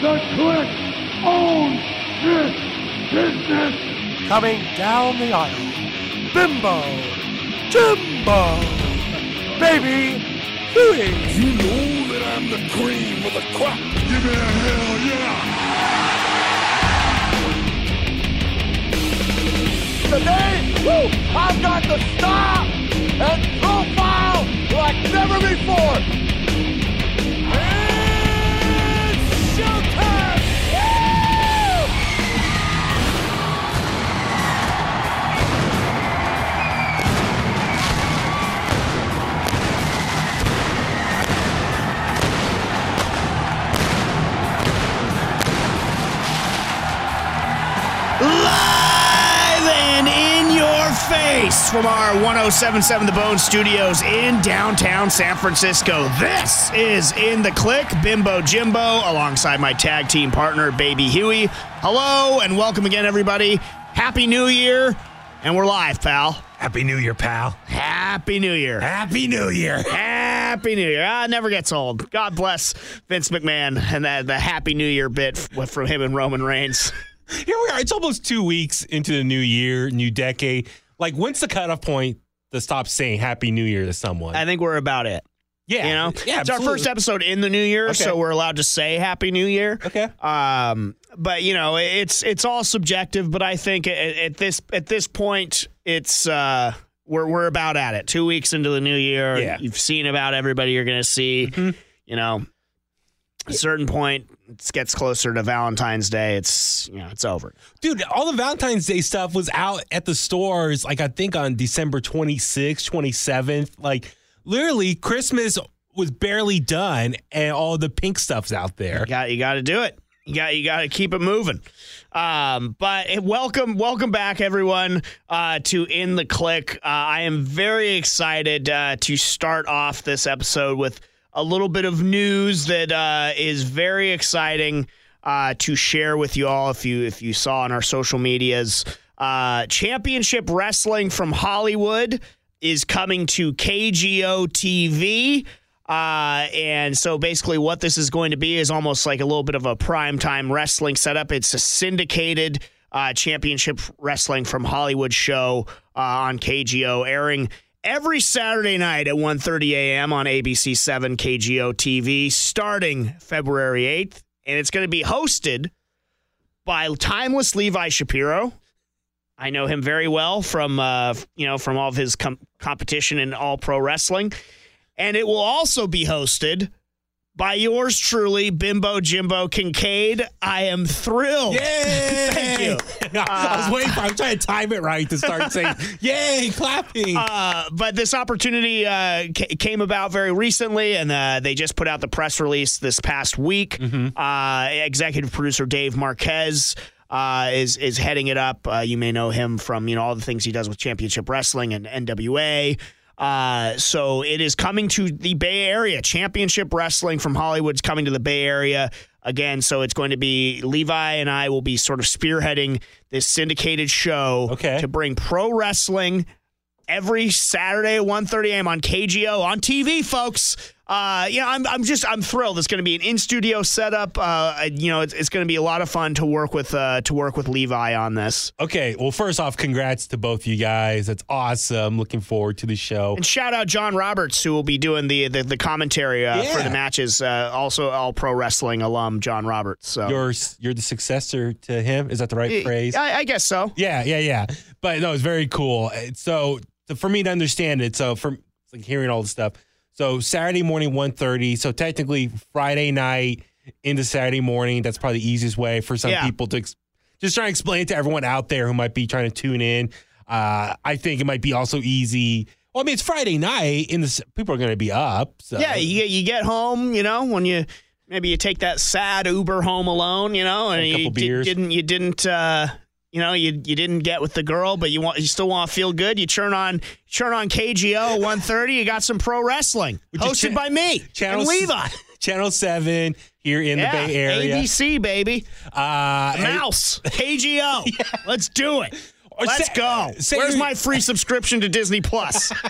The Click owns this business. Coming down the aisle, Bimbo, Jimbo, Baby Huey. You know that I'm the cream of the crop. Give me a hell yeah. Today, woo, I've got the style and profile like never before. From our 1077 The Bone Studios in downtown San Francisco. This is In the Click, Bimbo Jimbo, alongside my tag team partner, Baby Huey. Hello and welcome again, everybody. Happy New Year. And we're live, pal. Happy New Year, pal. Happy New Year. Happy New Year. Happy New Year. Ah, it never gets old. God bless Vince McMahon and that the Happy New Year bit from him and Roman Reigns. Here we are. It's almost two weeks into the new year, new decade. Like, when's the cutoff point to stop saying Happy New Year to someone? I think we're about it. yeah, You know, yeah, it's our first episode in the new year, Okay. so we're allowed to say Happy New Year. Okay. Um, but you know, it's it's all subjective. But I think at, at this at this point, it's uh, we're we're about at it. Two weeks into the new year, Yeah. you've seen about everybody you're going to see. Mhm. You know, a certain point, it gets closer to Valentine's Day. It's you know, it's over. Dude, all the Valentine's Day stuff was out at the stores, like, I think on December 26th, 27th. Like, literally, Christmas was barely done, and all the pink stuff's out there. You got you got to do it. You got you got to keep it moving. Um, but eh, welcome welcome back everyone uh, to in the click. Uh, I am very excited uh, to start off this episode with a little bit of news that uh, is very exciting uh, to share with you all. If you if you saw on our social medias, uh, Championship Wrestling from Hollywood is coming to KGO TV. Uh, and so basically, what this is going to be is almost like a little bit of a primetime wrestling setup. It's a syndicated uh, championship wrestling from Hollywood show uh, on KGO, airing every Saturday night at 1.30 a.m. on ABC 7 KGO TV, starting February 8th. And it's going to be hosted by timeless Levi Shapiro. I know him very well from uh, you know from all of his com- competition in All Pro Wrestling, and it will also be hosted by yours truly, Bimbo Jimbo Kincaid. I am thrilled. Yay! Thank you. I was waiting for, I'm trying to time it right to start saying, Yay, clapping. Uh, but this opportunity uh, ca- came about very recently, and uh, they just put out the press release this past week. Uh, executive producer Dave Marquez uh, is is heading it up. Uh, you may know him from you know all the things he does with Championship Wrestling and NWA. Uh, so it is coming to the Bay Area. Championship Wrestling from Hollywood's coming to the Bay Area again. So it's going to be Levi and I will be sort of spearheading this syndicated show Okay. to bring pro wrestling every Saturday at 1.30 a.m. on KGO on TV, folks. Uh, know, I'm, I'm just I'm thrilled. It's going to be an in studio setup. Uh, you know, it's, it's going to be a lot of fun to work with uh, to work with Levi on this. Okay, well, first off, congrats to both you guys. That's awesome. Looking forward to the show. And shout out John Roberts, who will be doing the the, the commentary uh, for the matches. Uh, also, all pro wrestling alum John Roberts. So You're you're the successor to him. Is that the right phrase? I, I guess so. Yeah, yeah, yeah. But no, it's very cool. Uh, So for me to understand it, so from like hearing all the stuff, so Saturday morning 1.30, so technically Friday night into Saturday morning. That's probably the easiest way for some Yeah. people to ex- just try and explain to everyone out there who might be trying to tune in. Uh, I think it might be also easy. Well, I mean, it's Friday night, and the people are going to be up. So. Yeah, you get you get home, you know, when you maybe you take that sad Uber home alone, you know, and you couple di- didn't you didn't uh, you know you you didn't get with the girl, but you want you still want to feel good. You turn on turn on KGO 130. You got some pro wrestling Which hosted cha- by me Channel and Levi. Channel Seven here in yeah, the Bay Area. ABC baby, Uh, Mouse KGO. Let's do it. Or Let's say- go. say Where's my free subscription to Disney Plus?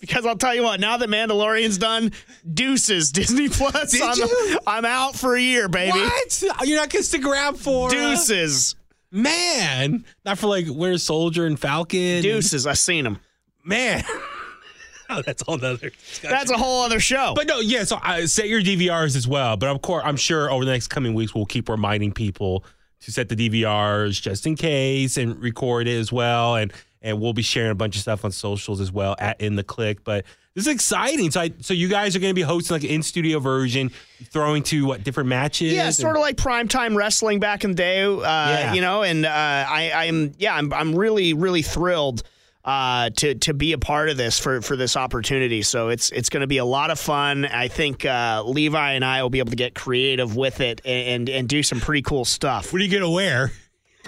Because I'll tell you what, now that Mandalorian's done, deuces Disney Plus. Did I'm, you? I'm out for a year, baby. What? You're not gonna stick around for uh, Deuces, man? Not for like Winter Soldier and Falcon. deuces. I seen them. man. oh, that's all another. discussion. That's a whole other show. But no, yeah. So uh, set your DVRs as well. But of course, I'm sure over the next coming weeks we'll keep reminding people to set the DVRs just in case and record it as well. And and we'll be sharing a bunch of stuff on socials as well at in the click. But this is exciting. So I, so you guys are going to be hosting like an in studio version, throwing to what different matches. Yeah, sort of like primetime wrestling back in the day, uh, Yeah. you know. And uh, I, I'm, yeah, I'm, I'm really, really thrilled uh, to to be a part of this for for this opportunity. So it's it's going to be a lot of fun. I think uh, Levi and I will be able to get creative with it and and, and do some pretty cool stuff. What are you going to wear?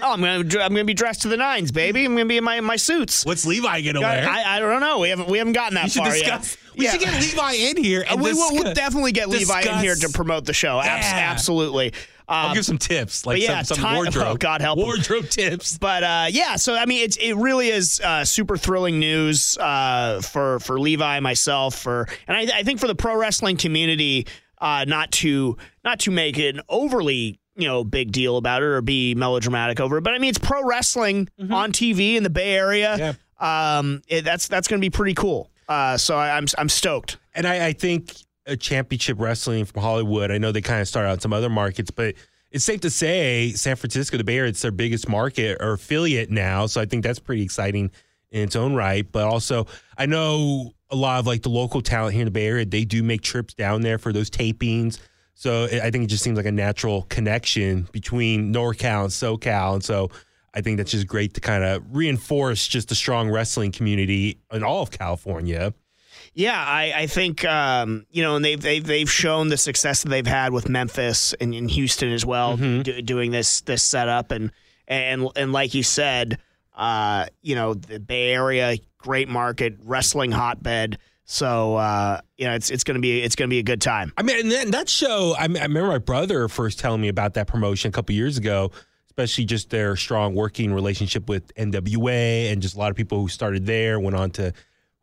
Oh, I'm gonna I'm gonna be dressed to the nines, baby. I'm gonna be in my my suits. What's Levi going to wear? I, I don't know. We haven't we haven't gotten that far yet. We Yeah. should get Levi in here. And we will we'll definitely get Levi in here to discuss- promote the show. Abs- Yeah. Absolutely. I'll Um, give some tips, like but yeah, some, some wardrobe. oh, God help 'em. wardrobe tips. but uh, yeah, so I mean, it's it really is uh, super thrilling news uh, for for Levi, myself, for and I, I think for the pro wrestling community, uh, not to not to make an overly you know big deal about it or be melodramatic over it, but I mean it's pro wrestling on TV in the Bay Area. Um, it, that's that's going to be pretty cool. Uh, so I, I'm I'm stoked. And I, I think a championship wrestling from Hollywood. I know they kind of start out in some other markets, but it's safe to say San Francisco, the Bay Area, it's their biggest market or affiliate now. So I think that's pretty exciting in its own right. But also, I know a lot of like the local talent here in the Bay Area, they do make trips down there for those tapings. So I I think it just seems like a natural connection between NorCal and SoCal. And so I think that's just great to kind of reinforce just the strong wrestling community in all of California. Yeah, I, I think um, you know, and they've they've they've shown the success that they've had with Memphis and in Houston as well, do, doing this this setup and and and like you said, uh, you know, the Bay Area, great market, wrestling hotbed. So uh, you know, it's it's gonna be it's gonna be a good time. I mean, and that, that show, I, mean, I remember my brother first telling me about that promotion a couple years ago, especially just their strong working relationship with NWA and just a lot of people who started there went on to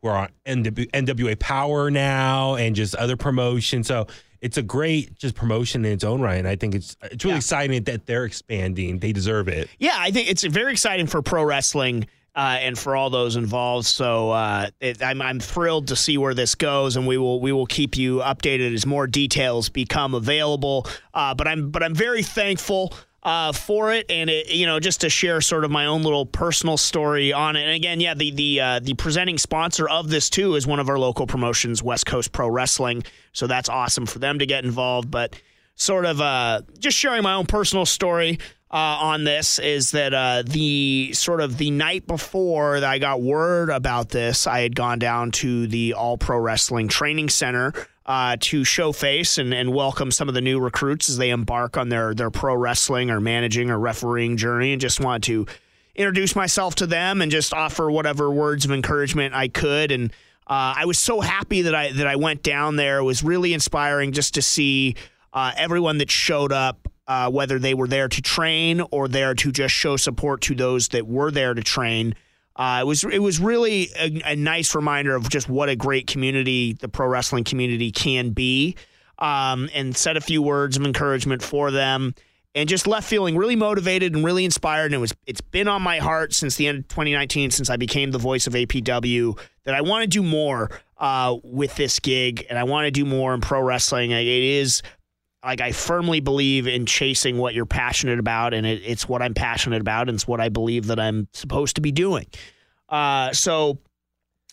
who are on NW, NWA Power now and just other promotions. So it's a great just promotion in its own right. And I think it's it's really Yeah. exciting that they're expanding. They deserve it. Yeah, I think it's very exciting for pro wrestling uh, and for all those involved. So uh, it, I'm, I'm thrilled to see where this goes, and we will we will keep you updated as more details become available. Uh, but I'm but I'm very thankful. Uh, for it and it, you know just to share sort of my own little personal story on it and again yeah the the uh, the presenting sponsor of this too is one of our local promotions West Coast Pro Wrestling so that's awesome for them to get involved but sort of uh, just sharing my own personal story uh, on this is that uh, the sort of the night before that I got word about this, I had gone down to the All Pro Wrestling Training Center uh, to show face and, and welcome some of the new recruits as they embark on their their pro wrestling or managing or refereeing journey, and just wanted to introduce myself to them and just offer whatever words of encouragement I could and. Uh, I was so happy that I that I went down there. It was really inspiring just to see uh, everyone that showed up, uh, whether they were there to train or there to just show support to those that were there to train. Uh, it was it was really a, a nice reminder of just what a great community the pro wrestling community can be, um, and said a few words of encouragement for them, and just left feeling really motivated and really inspired. And it was it's been on my heart since the end of 2019, since I became the voice of APW, that I want to do more uh, with this gig, and I want to do more in pro wrestling. It is like I firmly believe in chasing what you're passionate about, and it, it's what I'm passionate about, and it's what I believe that I'm supposed to be doing. Uh, so,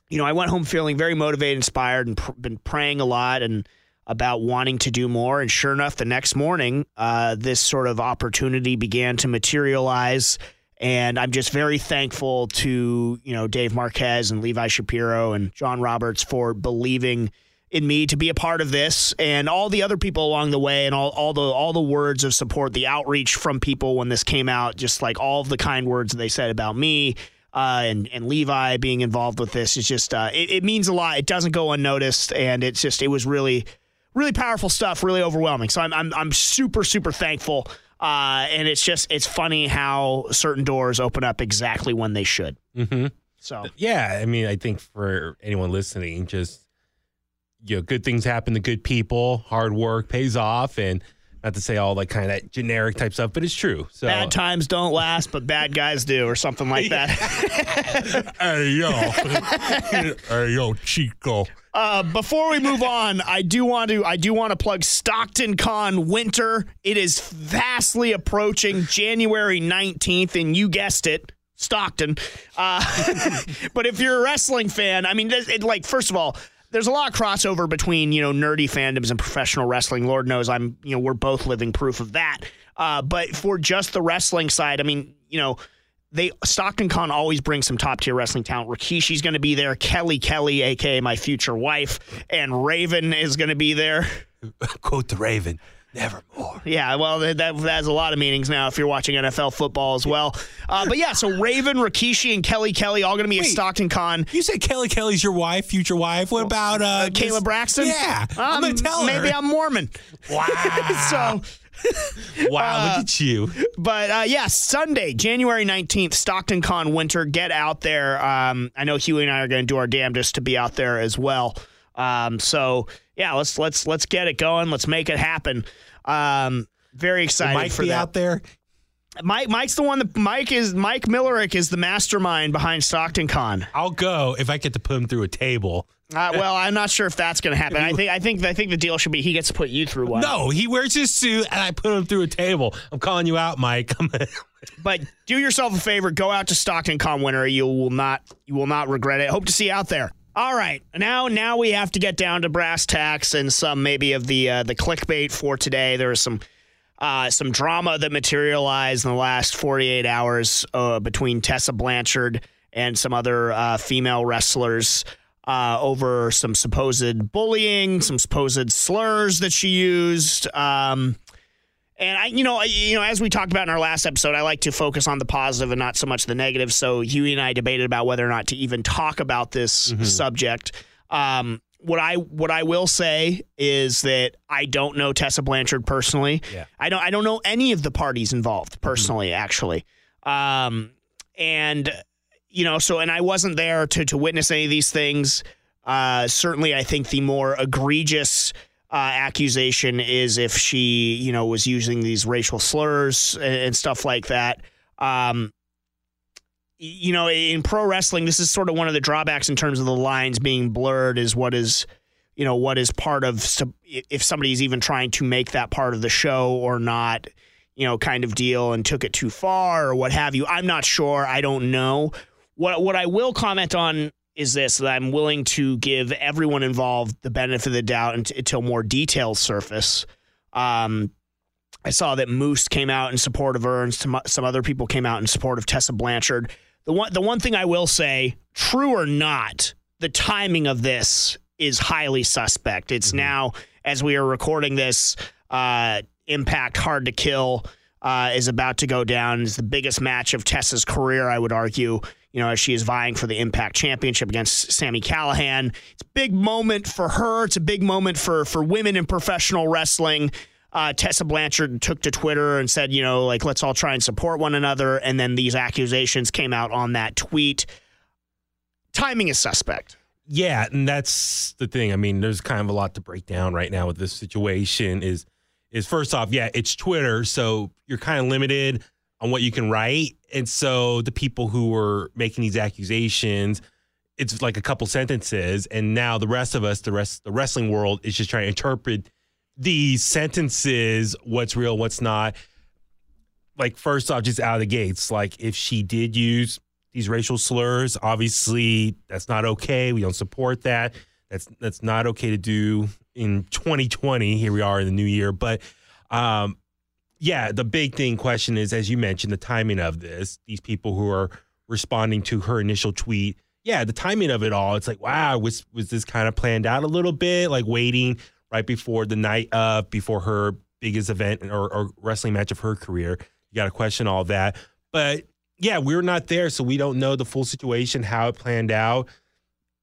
you know, I went home feeling very motivated, inspired, and pr- been praying a lot and about wanting to do more. And sure enough, the next morning, uh, this sort of opportunity began to materialize. And I'm just very thankful to you know Dave Marquez and Levi Shapiro and John Roberts for believing in me to be a part of this and all the other people along the way and all, all the all the words of support the outreach from people when this came out just like all of the kind words they said about me uh, and and Levi being involved with this is just uh, it, it means a lot. It doesn't go unnoticed and it's just it was really really powerful stuff really overwhelming. So I'm I'm, I'm super super thankful uh, and it's just it's funny how certain doors open up exactly when they should. Hmm So. Yeah, I mean, I think for anyone listening, just you know, good things happen to good people. Hard work pays off, and not to say all like kind of generic type stuff, but it's true. So bad times don't last, but bad guys do, or something like that. Hey, yo. hey, yo, Chico. Uh, before we move on, I do want to I do want to plug Stockton Con Winter. It is vastly approaching January 19th, and you guessed it, Stockton. Uh, but if you're a wrestling fan, I mean, it, like first of all, there's a lot of crossover between you know nerdy fandoms and professional wrestling. Lord knows I'm you know we're both living proof of that. Uh, but for just the wrestling side, I mean, you know they Stockton Con always brings some top tier wrestling talent. Rikishi's going to be there. Kelly Kelly, aka my future wife, and Raven is going to be there. quote the Raven, nevermore. Yeah, well, that, that has a lot of meanings now if you're watching NFL football as well. Uh, but yeah, so Raven, Rikishi, and Kelly Kelly all going to be at Stockton Con. You say Kelly Kelly's your wife, future wife. What about uh, Uh, Kayla this- Braxton? Yeah, I'm Um, gonna tell her. Maybe I'm Mormon. Wow. so, wow, look at you. but uh, yeah, Sunday, January 19th, Stockton Con Winter. Get out there. Um, I know Huey and I are going to do our damnedest to be out there as well. Um, so yeah, let's let's let's get it going. Let's make it happen. Um, very excited Mike for be that. out there. Mike Mike's the one that Mike is Mike Millerick is the mastermind behind Stockton Con. I'll go if I get to put him through a table. Uh, well, I'm not sure if that's going to happen. I think I think I think the deal should be he gets to put you through one. No, he wears his suit and I put him through a table. I'm calling you out, Mike. But do yourself a favor, go out to Stockton Con Winter. You will not you will not regret it. Hope to see you out there. All right, now now we have to get down to brass tacks and some maybe of the uh, the clickbait for today. There is some uh, some drama that materialized in the last 48 hours uh, between Tessa Blanchard and some other uh, female wrestlers uh, over some supposed bullying, some supposed slurs that she used. Um, and I, you know, I, you know, as we talked about in our last episode, I like to focus on the positive and not so much the negative. So Huey and I debated about whether or not to even talk about this subject. Um, what I what I will say is that I don't know Tessa Blanchard personally. Yeah. I don't I don't know any of the parties involved personally, actually. Um, and you know, so and I wasn't there to to witness any of these things. Uh, certainly, I think the more egregious uh, accusation is if she, you know, was using these racial slurs and, and stuff like that. Um, you know, in pro wrestling, this is sort of one of the drawbacks in terms of the lines being blurred. Is what is, you know, what is part of if somebody's even trying to make that part of the show or not. You know, kind of deal, and took it too far or what have you. I'm not sure. I don't know. What what I will comment on is this that I'm willing to give everyone involved the benefit of the doubt unt- until more details surface. Um, I saw that Moose came out in support of her, and some some other people came out in support of Tessa Blanchard. The one the one thing I will say, true or not, the timing of this is highly suspect. It's now as we are recording this, uh, Impact Hard to Kill uh, is about to go down. It's the biggest match of Tessa's career, I would argue. You know, as she is vying for the Impact Championship against Sami Callihan. It's a big moment for her. It's a big moment for for women in professional wrestling. Uh, Tessa Blanchard took to Twitter and said, you know, like let's all try and support one another. And then these accusations came out on that tweet. Timing is suspect. Yeah, and that's the thing. I mean, there's kind of a lot to break down right now with this situation. Is is first off, yeah, it's Twitter, so you're kind of limited on what you can write, and so the people who were making these accusations, it's like a couple sentences, and now the rest of us, the rest, the wrestling world, is just trying to interpret these sentences, what's real, what's not. Like first off, just out of the gates, like if she did use these racial slurs. Obviously, that's not okay. We don't support that. That's that's not okay to do in 2020. Here we are in the new year, but um, yeah, the big thing question is, as you mentioned, the timing of this. These people who are responding to her initial tweet. Yeah, the timing of it all. It's like, wow, was was this kind of planned out a little bit? Like waiting right before the night of, before her biggest event or, or wrestling match of her career. You got to question all that. But yeah, we're not there, so we don't know the full situation, how it planned out.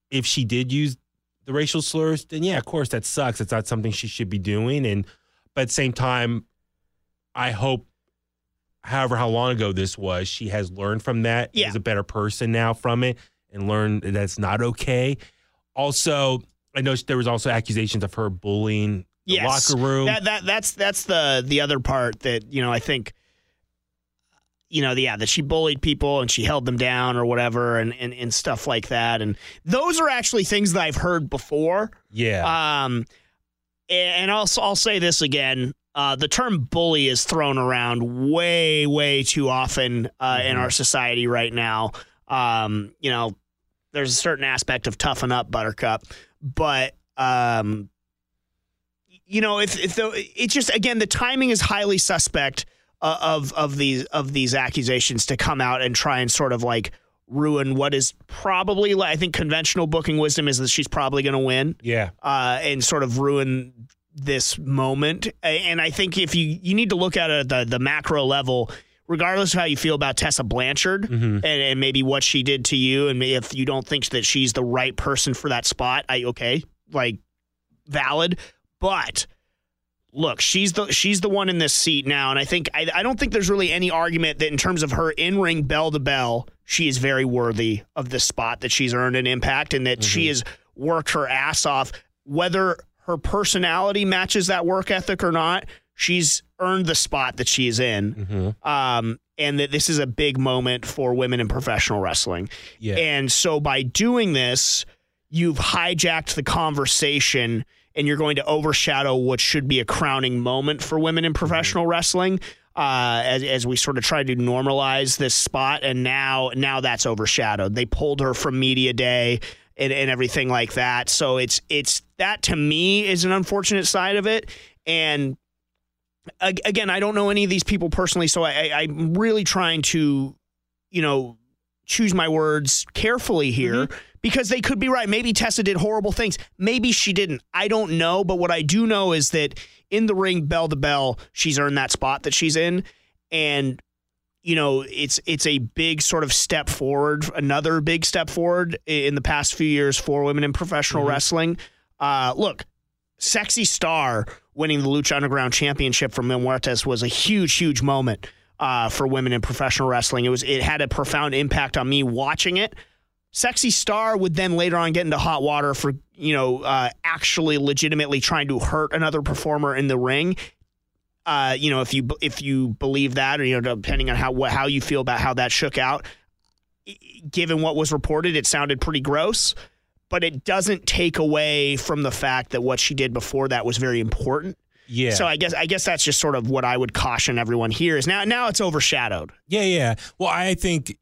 If she did use the racial slurs, then yeah, of course that sucks. It's not something she should be doing. And but at the same time, I hope, however, how long ago this was, she has learned from that. Yeah. Is a better person now from it, and learned that that's not okay. Also, I know there was also accusations of her bullying the Yes. locker room. That that that's that's the the other part that you know I think you know yeah that she bullied people and she held them down or whatever and and, and stuff like that and those are actually things that I've heard before. yeah. Um, and I'll I'll say this again. Uh, the term bully is thrown around way, way too often uh, in Mhm. our society right now. Um, you know, there's a certain aspect of toughen up, Buttercup, but um, you know, if if the, it's just again the timing is highly suspect uh, of of these of these accusations to come out and try and sort of like ruin what is probably I think conventional booking wisdom is that she's probably going to win yeah. uh, and sort of ruin this moment. And I think if you you need to look at it at the the macro level, regardless of how you feel about Tessa Blanchard Mhm. and, and maybe what she did to you, and if you don't think that she's the right person for that spot, I okay, like valid, but. Look, she's the she's the one in this seat now, and I think I, I don't think there's really any argument that in terms of her in ring bell to bell, she is very worthy of the spot that she's earned an impact, and that she has worked her ass off. Whether her personality matches that work ethic or not, she's earned the spot that she's in. Mhm. Um, and that this is a big moment for women in professional wrestling. Yeah. And so by doing this, you've hijacked the conversation and you're going to overshadow what should be a crowning moment for women in professional wrestling. Uh, as, as we sort of try to normalize this spot, and now now that's overshadowed. They pulled her from media day and, and everything like that. So it's it's that to me is an unfortunate side of it. And again, I don't know any of these people personally, so I, I, I'm really trying to, you know, choose my words carefully here mm-hmm. because they could be right. Maybe Tessa did horrible things. Maybe she didn't. I don't know. But what I do know is that in the ring, bell to bell, she's earned that spot that she's in, and you know it's it's a big sort of step forward, another big step forward in the past few years for women in professional mm-hmm. wrestling. Uh, look, Sexy Star winning the Lucha Underground Championship from Mil Muertes was a huge, huge moment uh, for women in professional wrestling. It was it had a profound impact on me watching it. Sexy Star would then later on get into hot water for you know uh, actually legitimately trying to hurt another performer in the ring. Uh, you know if you if you believe that or you know depending on how what, how you feel about how that shook out, given what was reported, it sounded pretty gross but it doesn't take away from the fact that what she did before that was very important. Yeah. So I guess I guess that's just sort of what I would caution everyone here is now now it's overshadowed. Yeah, yeah. Well, I think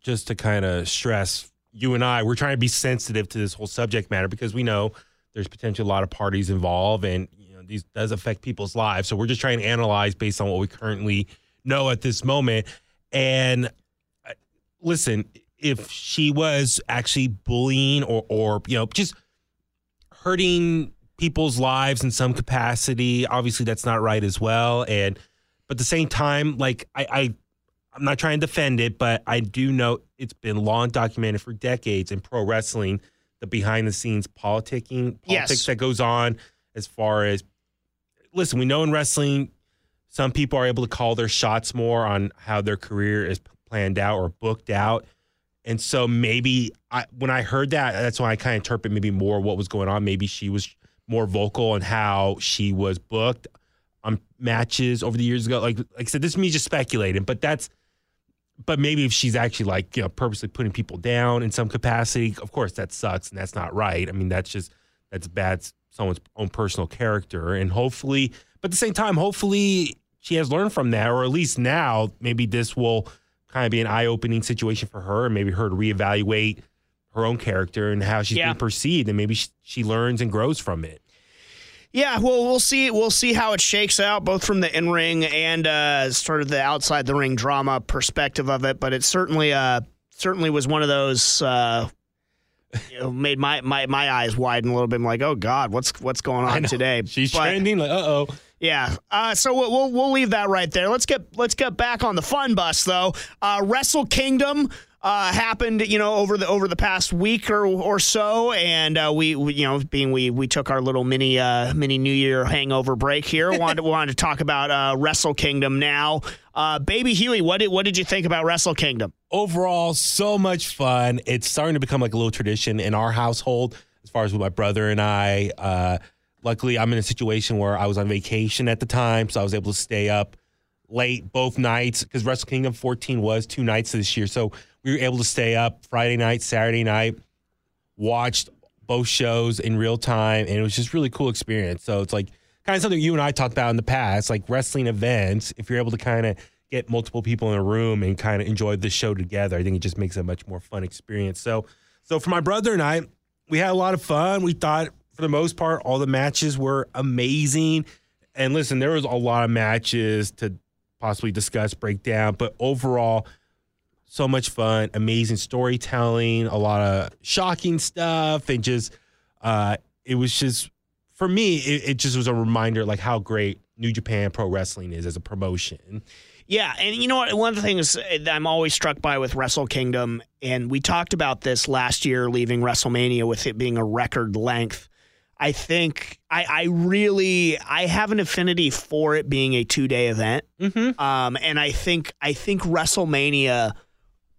just to kind of stress, you and I, we're trying to be sensitive to this whole subject matter because we know there's potentially a lot of parties involved, and you know these does affect people's lives. So we're just trying to analyze based on what we currently know at this moment. And uh, listen, if she was actually bullying or or you know just hurting people's lives in some capacity, obviously that's not right as well. And but at the same time, like I, I I'm not trying to defend it, but I do know it's been long documented for decades in pro wrestling the behind the scenes politicking, politics Yes. that goes on as far as listen, we know in wrestling some people are able to call their shots more on how their career is planned out or booked out. And so maybe I, when I heard that, that's when I kind of interpret maybe more what was going on. Maybe she was more vocal on how she was booked on matches over the years ago. Like, like I said, this is me just speculating, but that's, but maybe if she's actually like, you know, purposely putting people down in some capacity, of course that sucks and that's not right. I mean, that's just, that's bad, someone's own personal character. And hopefully, but at the same time, hopefully she has learned from that, or at least now, maybe this will kind of be an eye opening situation for her and maybe her to reevaluate her own character and how she's Yeah. being perceived. And maybe she, she learns and grows from it. Yeah, well, we'll see. We'll see how it shakes out, both from the in ring and uh, sort of the outside the ring drama perspective of it. But it certainly, uh, certainly was one of those. Uh, you know, made my, my my eyes widen a little bit. I'm like, oh God, what's what's going on today? She's But- trending. Like, uh oh. Yeah. Uh, so we'll, we'll we'll leave that right there. Let's get let's get back on the fun bus though. Uh, Wrestle Kingdom uh, happened, you know, over the over the past week or or so, and uh, we, we, you know, being we we took our little mini uh, mini New Year hangover break here. wanted wanted to talk about uh, Wrestle Kingdom now. Uh, Baby Huey, what did what did you think about Wrestle Kingdom? overall, so much fun. It's starting to become like a little tradition in our household, as far as with my brother and I. Luckily, I'm in a situation where I was on vacation at the time, so I was able to stay up late both nights because Wrestle Kingdom 14 was two nights this year. So we were able to stay up Friday night, Saturday night, watched both shows in real time, and it was just really cool experience. So it's like kind of something you and I talked about in the past, like wrestling events. If you're able to kind of get multiple people in a room and kind of enjoy the show together, I think it just makes a much more fun experience. So, so for my brother and I, we had a lot of fun. We thought, for the most part, all the matches were amazing. And listen, there was a lot of matches to possibly discuss, break down, but overall, so much fun, amazing storytelling, a lot of shocking stuff, and just uh, it was just for me, it, it just was a reminder like how great New Japan Pro Wrestling is as a promotion. Yeah, and you know what? One of the things that I'm always struck by with Wrestle Kingdom, and we talked about this last year, leaving WrestleMania with it being a record length. I think I, I really I have an affinity for it being a two day event, Mm-hmm. um, and I think I think WrestleMania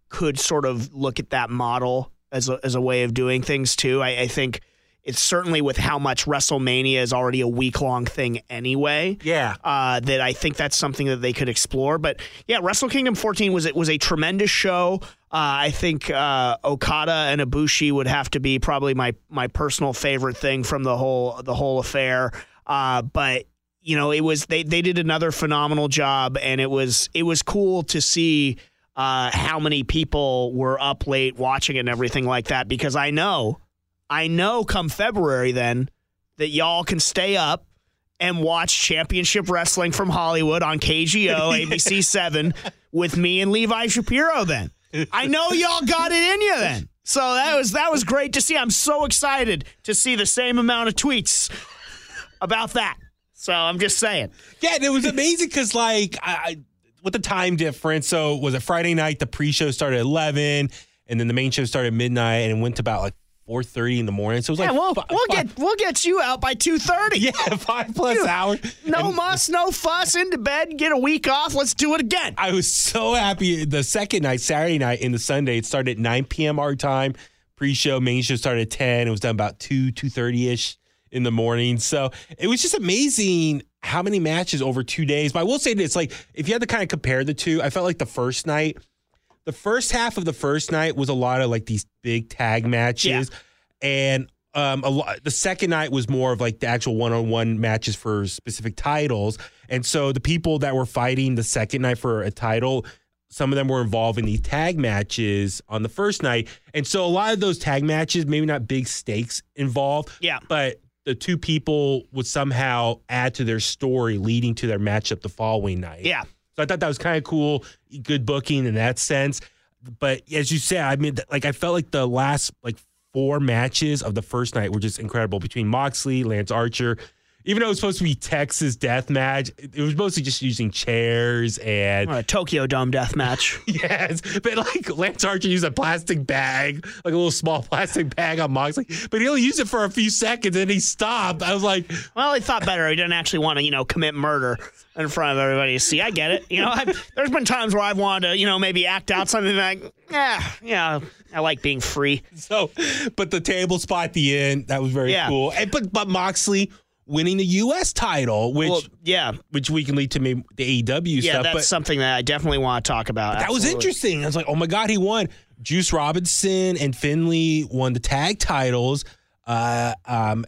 could sort of look at that model as a, as a way of doing things too. I, I think it's certainly with how much WrestleMania is already a week long thing anyway Yeah. uh, that I think that's something that they could explore. But yeah, Wrestle Kingdom 14 was it was a tremendous show. Uh, I think uh, Okada and Ibushi would have to be probably my my personal favorite thing from the whole the whole affair. Uh, but you know, it was they they did another phenomenal job, and it was it was cool to see. Uh, how many people were up late watching it and everything like that? Because I know, I know, come February, then that y'all can stay up and watch Championship Wrestling from Hollywood on KGO ABC 7 with me and Levi Shapiro then. I know y'all got it in you then. So that was that was great to see. I'm so excited to see the same amount of tweets about that. So I'm just saying. Yeah, and it was amazing because like I, I with the time difference. So was it Friday night? The pre-show started at eleven, and then the main show started at midnight, and it went to about like four thirty in the morning. So it was like we'll, fi- we'll five- get we'll get you out by 2:30. yeah five plus hours. No And muss, no fuss, into bed, get a week off. Let's do it again. I was so happy. The second night, Saturday night, the Sunday, it started at nine p.m. our time. Pre-show, main show started at ten. It was done about two two thirty ish in the morning. So it was just amazing how many matches over two days. But I will say this: like, if you had to kind of compare the two, I felt like the first night, the first half of the first night was a lot of like these big tag matches, and um, a lot. The second night was more of like the actual one-on-one matches for specific titles, and so the people that were fighting the second night for a title. Some of them were involved in the tag matches on the first night. And so a lot of those tag matches, maybe not big stakes involved, Yeah. but the two people would somehow add to their story leading to their matchup the following night. Yeah. So I thought that was kind of cool, good booking in that sense. But as you said, I mean, like I felt like the last like four matches of the first night were just incredible between Moxley, Lance Archer. Even though it was supposed to be Texas death match, it was mostly just using chairs and A Tokyo Dome death match. yes, but like Lance Archer used a plastic bag, like a little small plastic bag on Moxley, but he only used it for a few seconds and he stopped. I was like, Well, he thought better. He didn't actually want to, you know, commit murder in front of everybody to see. I get it. You know, I've, there's been times where I've wanted to, you know, maybe act out something like, yeah, yeah, I like being free. So, but the table spot at the end that was very Yeah. cool. And but but Moxley winning the U.S. title, which Well, yeah, which we can lead to maybe the AEW yeah, stuff. that's But something that I definitely want to talk about. that was interesting. I was like, oh my god, he won. Juice Robinson and Finlay won the tag titles. Uh, um,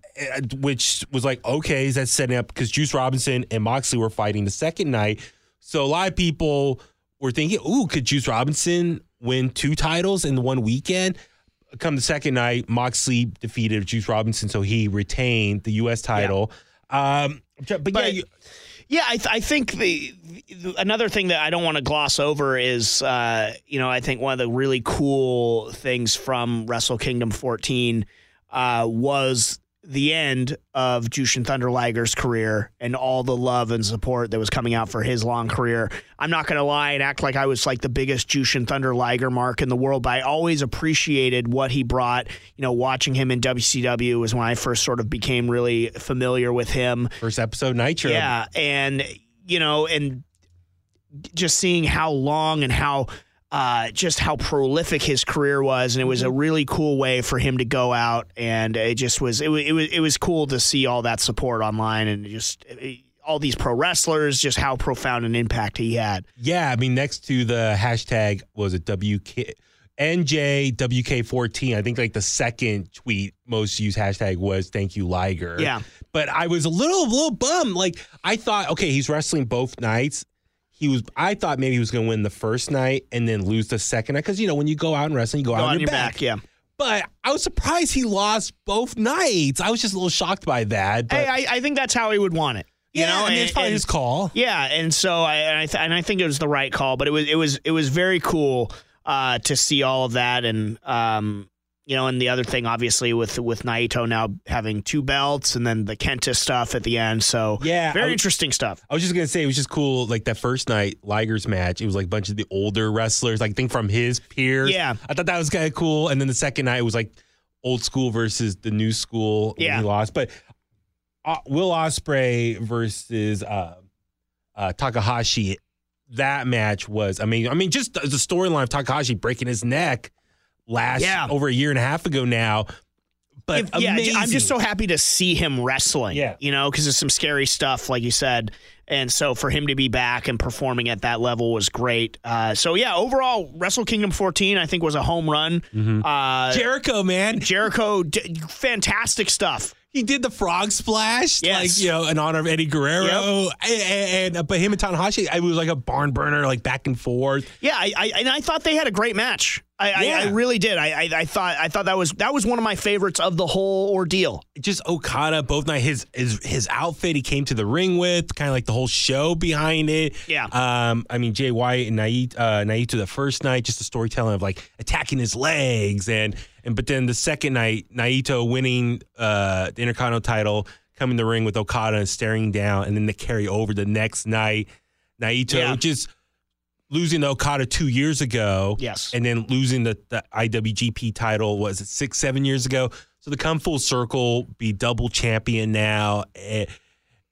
which was like, okay, is that setting up because Juice Robinson and Moxley were fighting the second night. So a lot of people were thinking, ooh, could Juice Robinson win two titles in one weekend? Come the second night, Moxley defeated Juice Robinson, so he retained the U.S. title. Um, but, yeah, you, Yeah, I, th- I think the, the another thing that I don't want to gloss over is, uh, you know, I think one of the really cool things from Wrestle Kingdom 14 uh, was the end of Jushin Thunder Liger's career and all the love and support that was coming out for his long career. I'm not going to lie and act like I was like the biggest Jushin Thunder Liger mark in the world, but I always appreciated what he brought. You know, watching him in WCW was when I first sort of became really familiar with him. first episode Nitro. Yeah, and you know, and just seeing how long and how uh, just how prolific his career was, and it was a really cool way for him to go out, and it just was it was it was, it was cool to see all that support online, and just it, all these pro wrestlers, just how profound an impact he had. Yeah, I mean, next to the hashtag was it WK NJWK14. I think like the second tweet most used hashtag was thank you Liger. Yeah. But I was a little a little bummed. Like I thought, okay, he's wrestling both nights. He was. I thought maybe he was going to win the first night and then lose the second night because you know when you go out and wrestling, you go, Go out on on your back, yeah. But I was surprised he lost both nights. I was just a little shocked by that. But Hey, I, I think that's how he would want it. You yeah, know, I mean, and- it's probably and- his call. Yeah, and so I and I, th- and I think it was the right call, but it was it was it was very cool uh, to see all of that, and um, you know, and the other thing, obviously, with with Naito now having two belts, and then the Kenta stuff at the end. So Yeah, very I- interesting stuff. I was just gonna say it was just cool. Like that first night, Liger's match, it was like a bunch of the older wrestlers, like I think from his peers. Yeah. I thought that was kind of cool. And then the second night, it was like old school versus the new school. Yeah. he lost. But uh, Will Ospreay versus uh, uh, Takahashi, that match was amazing. I mean, just the storyline of Takahashi breaking his neck last Yeah. over a year and a half ago now. But If- yeah. I'm just so happy to see him wrestling. Yeah. you know, because it's some scary stuff, like you said, and so for him to be back and performing at that level was great. Uh, so yeah, overall, Wrestle Kingdom 14, I think was a home run. Mm-hmm. Uh, Jericho, man. Jericho, d- fantastic stuff. He did the frog splash, Yes. like you know, in honor of Eddie Guerrero, and, and but him and Tanahashi, it was like a barn burner, like back and forth. Yeah, I, I and I thought they had a great match. I, I, I really did. I, I, I thought I thought that was that was one of my favorites of the whole ordeal. Just Okada, both night his his his outfit he came to the ring with, kind of like the whole show behind it. Yeah. Um, I mean Jay White and Naito, uh, Naito the first night, just the storytelling of like attacking his legs, and and but then the second night, Naito winning uh the Intercontinental title, coming to the ring with Okada and staring down, and then the carry over the next night, Naito Yeah. just losing to Okada two years ago. Yes. And then losing the, the IWGP title, was it six, seven years ago? So to come full circle, be double champion now. eh,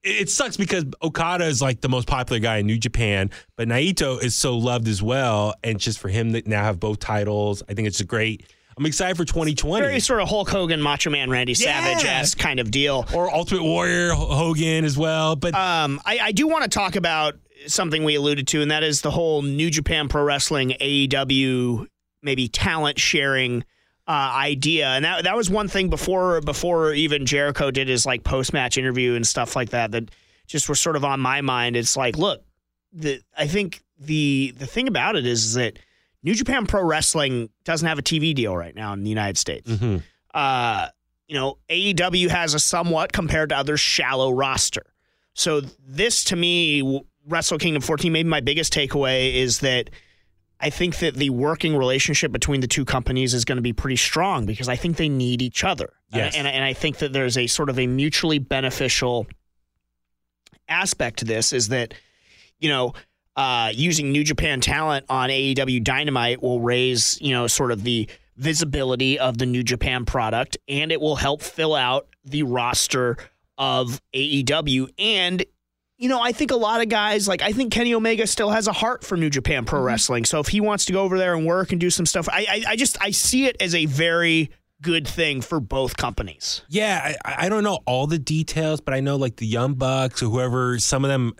it sucks because Okada is like the most popular guy in New Japan, but Naito is so loved as well. And just for him to now have both titles, I think it's a great. I'm excited for 2020. Very sort of Hulk Hogan, Macho Man, Randy Savage esque kind of deal. or Ultimate Warrior Hogan as well. But Um, I, I do want to talk about something we alluded to, and that is the whole New Japan Pro Wrestling AEW maybe talent sharing uh, idea, and that that was one thing before before even Jericho did his like post match interview and stuff like that that just was sort of on my mind. It's like, look, the I think the the thing about it is that New Japan Pro Wrestling doesn't have a TV deal right now in the United States Mhm. uh, you know, AEW has a somewhat compared to others shallow roster. So this to me, Wrestle Kingdom 14, maybe my biggest takeaway is that I think that the working relationship between the two companies is going to be pretty strong because I think they need each other. Yes. And, and I think that there's a sort of a mutually beneficial aspect to this is that, you know, uh, using New Japan talent on AEW Dynamite will raise, you know, sort of the visibility of the New Japan product and it will help fill out the roster of AEW. And, you know, I think a lot of guys, like, I think Kenny Omega still has a heart for New Japan Pro Wrestling. So if he wants to go over there and work and do some stuff, I, I, I just, I see it as a very good thing for both companies. Yeah, I, I don't know all the details, but I know like the Young Bucks or whoever, some of them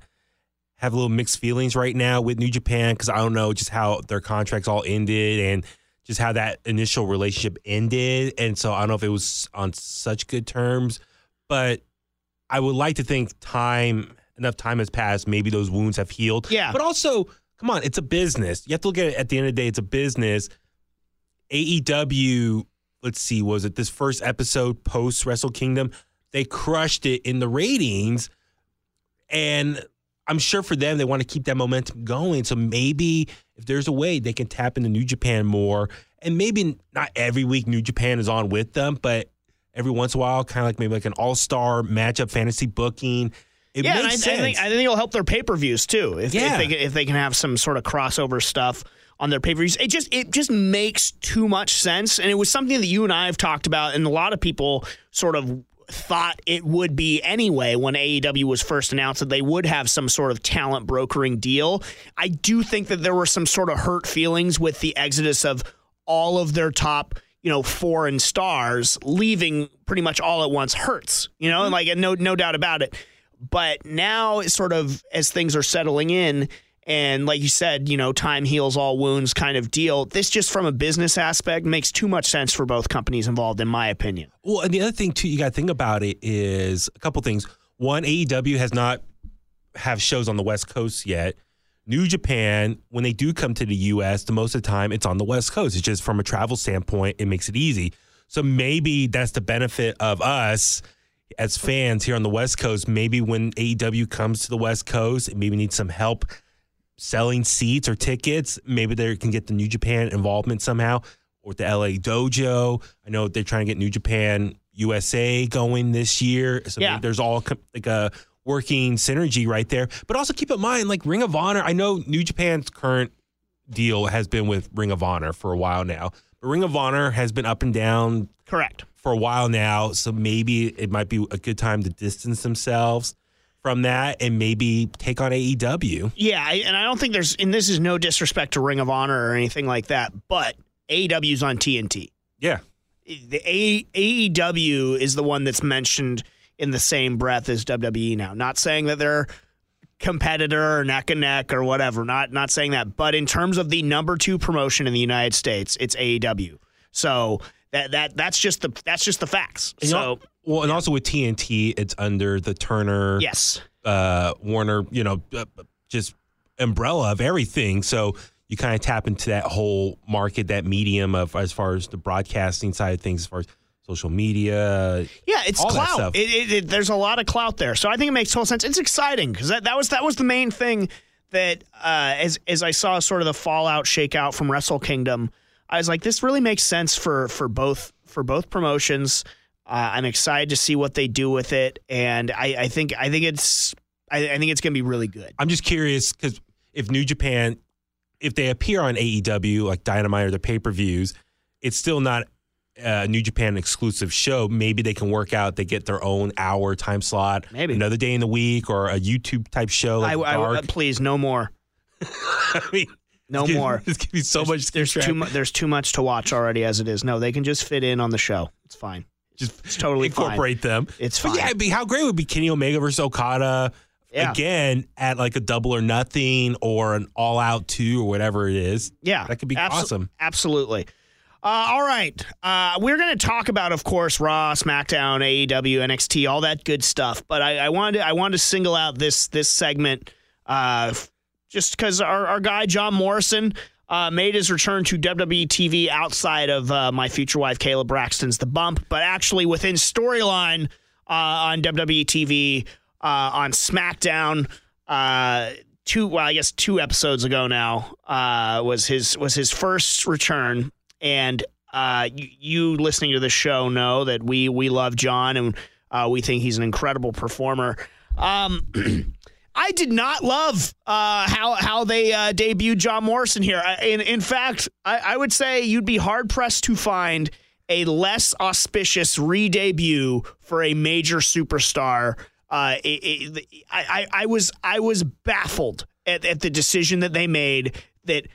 have a little mixed feelings right now with New Japan because I don't know just how their contracts all ended and just how that initial relationship ended. And so I don't know if it was on such good terms, but I would like to think time, enough time has passed, maybe those wounds have healed. Yeah. But also, come on, it's a business. You have to look at it at the end of the day, it's a business. AEW, let's see, was it this first episode post Wrestle Kingdom? They crushed it in the ratings. And I'm sure for them, they want to keep that momentum going. So maybe if there's a way they can tap into New Japan more, and maybe not every week New Japan is on with them, but every once in a while, kind of like maybe like an all star matchup fantasy booking. It yeah, I, makes I sense. think I think it'll help their pay per views too. If, Yeah. if they if they can have some sort of crossover stuff on their pay per views, it just it just makes too much sense. And it was something that you and I have talked about, and a lot of people sort of thought it would be anyway when AEW was first announced that they would have some sort of talent brokering deal. I do think that there were some sort of hurt feelings with the exodus of all of their top, you know, foreign stars leaving pretty much all at once hurts, you know, mm-hmm. like no no doubt about it. But now sort of as things are settling in, and like you said, you know, time heals all wounds kind of deal. This just from a business aspect makes too much sense for both companies involved, in my opinion. Well, and the other thing too, you got to think about it is a couple things. One, AEW has not have shows on the West Coast yet. New Japan, when they do come to the U.S., the most of the time it's on the West Coast. It's just from a travel standpoint, it makes it easy. So maybe that's the benefit of us as fans here on the West Coast. Maybe when AEW comes to the West Coast, it maybe need some help selling seats or tickets. Maybe they can get the New Japan involvement somehow or the LA Dojo. I know they're trying to get New Japan USA going this year. So Yeah. there's all like a working synergy right there. But also keep in mind, like Ring of Honor, I know New Japan's current deal has been with Ring of Honor for a while now. But Ring of Honor has been up and down Correct. for a while now. So maybe it might be a good time to distance themselves from that and maybe take on AEW. Yeah, and I don't think there's, and this is no disrespect to Ring of Honor or anything like that, but AEW's on TNT. Yeah. The A, AEW is the one that's mentioned in the same breath as WWE now. Not saying that they're competitor or neck and neck or whatever. Not not saying that, but in terms of the number two promotion in the United States, it's AEW. So that that that's just the that's just the facts. And you so know- well, and also with TNT, it's under the Turner, yes, uh, Warner, you know, uh, just umbrella of everything. So you kind of tap into that whole market, that medium of as far as the broadcasting side of things, as far as social media. Yeah, it's clout. It, it, it, there's a lot of clout there, so I think it makes total sense. It's exciting because that, that was that was the main thing that uh, as as I saw sort of the fallout shakeout from Wrestle Kingdom, I was like, this really makes sense for for both for both promotions. Uh, I'm excited to see what they do with it, and I, I think I think it's I, I think it's going to be really good. I'm just curious because if New Japan, if they appear on AEW like Dynamite or the pay per views, it's still not a New Japan exclusive show. Maybe they can work out. They get their own hour time slot, Maybe. another day in the week, or a YouTube type show. I, Like I, Dark. please no more, I mean, no it's more. It's be so much. There's too much. There's too much to watch already as it is. No, they can just fit in on the show. It's fine. Just It's totally fine. incorporate them. It's But fine. yeah, it'd be, how great would it be Kenny Omega versus Okada Yeah. again at like a double or nothing or an all out two or whatever it is. Yeah, That could be abso- awesome. Absolutely. Uh, all right, uh, we're going to talk about, of course, Raw, SmackDown, AEW, NXT, all that good stuff. But I, I wanted to, I wanted to single out this this segment uh, just because our, our guy John Morrison uh, made his return to WWE TV outside of uh, my future wife Kayla Braxton's The Bump, but actually within storyline uh, on WWE TV uh, on SmackDown. Uh, two, well, I guess two episodes ago now uh, was his was his first return, and you, you listening to the show know that we we love John and we think he's an incredible performer. Um, I did not love uh, how how they uh, debuted John Morrison here. I- In in fact, I, I would say you'd be hard pressed to find a less auspicious re-debut for a major superstar. Uh, it, it, I, I I was I was baffled at, at the decision that they made that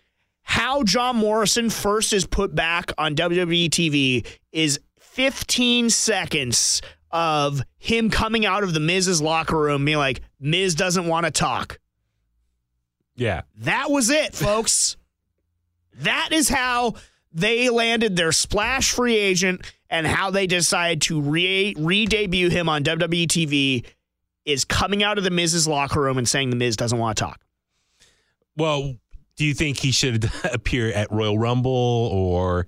how John Morrison first is put back on WWE TV is 15 seconds of him coming out of the Miz's locker room being like, Miz doesn't want to talk. Yeah. That was it, folks. that is how they landed their splash free agent and how they decided to re debut him on WWE TV is coming out of the Miz's locker room and saying the Miz doesn't want to talk. Well, do you think he should appear at Royal Rumble or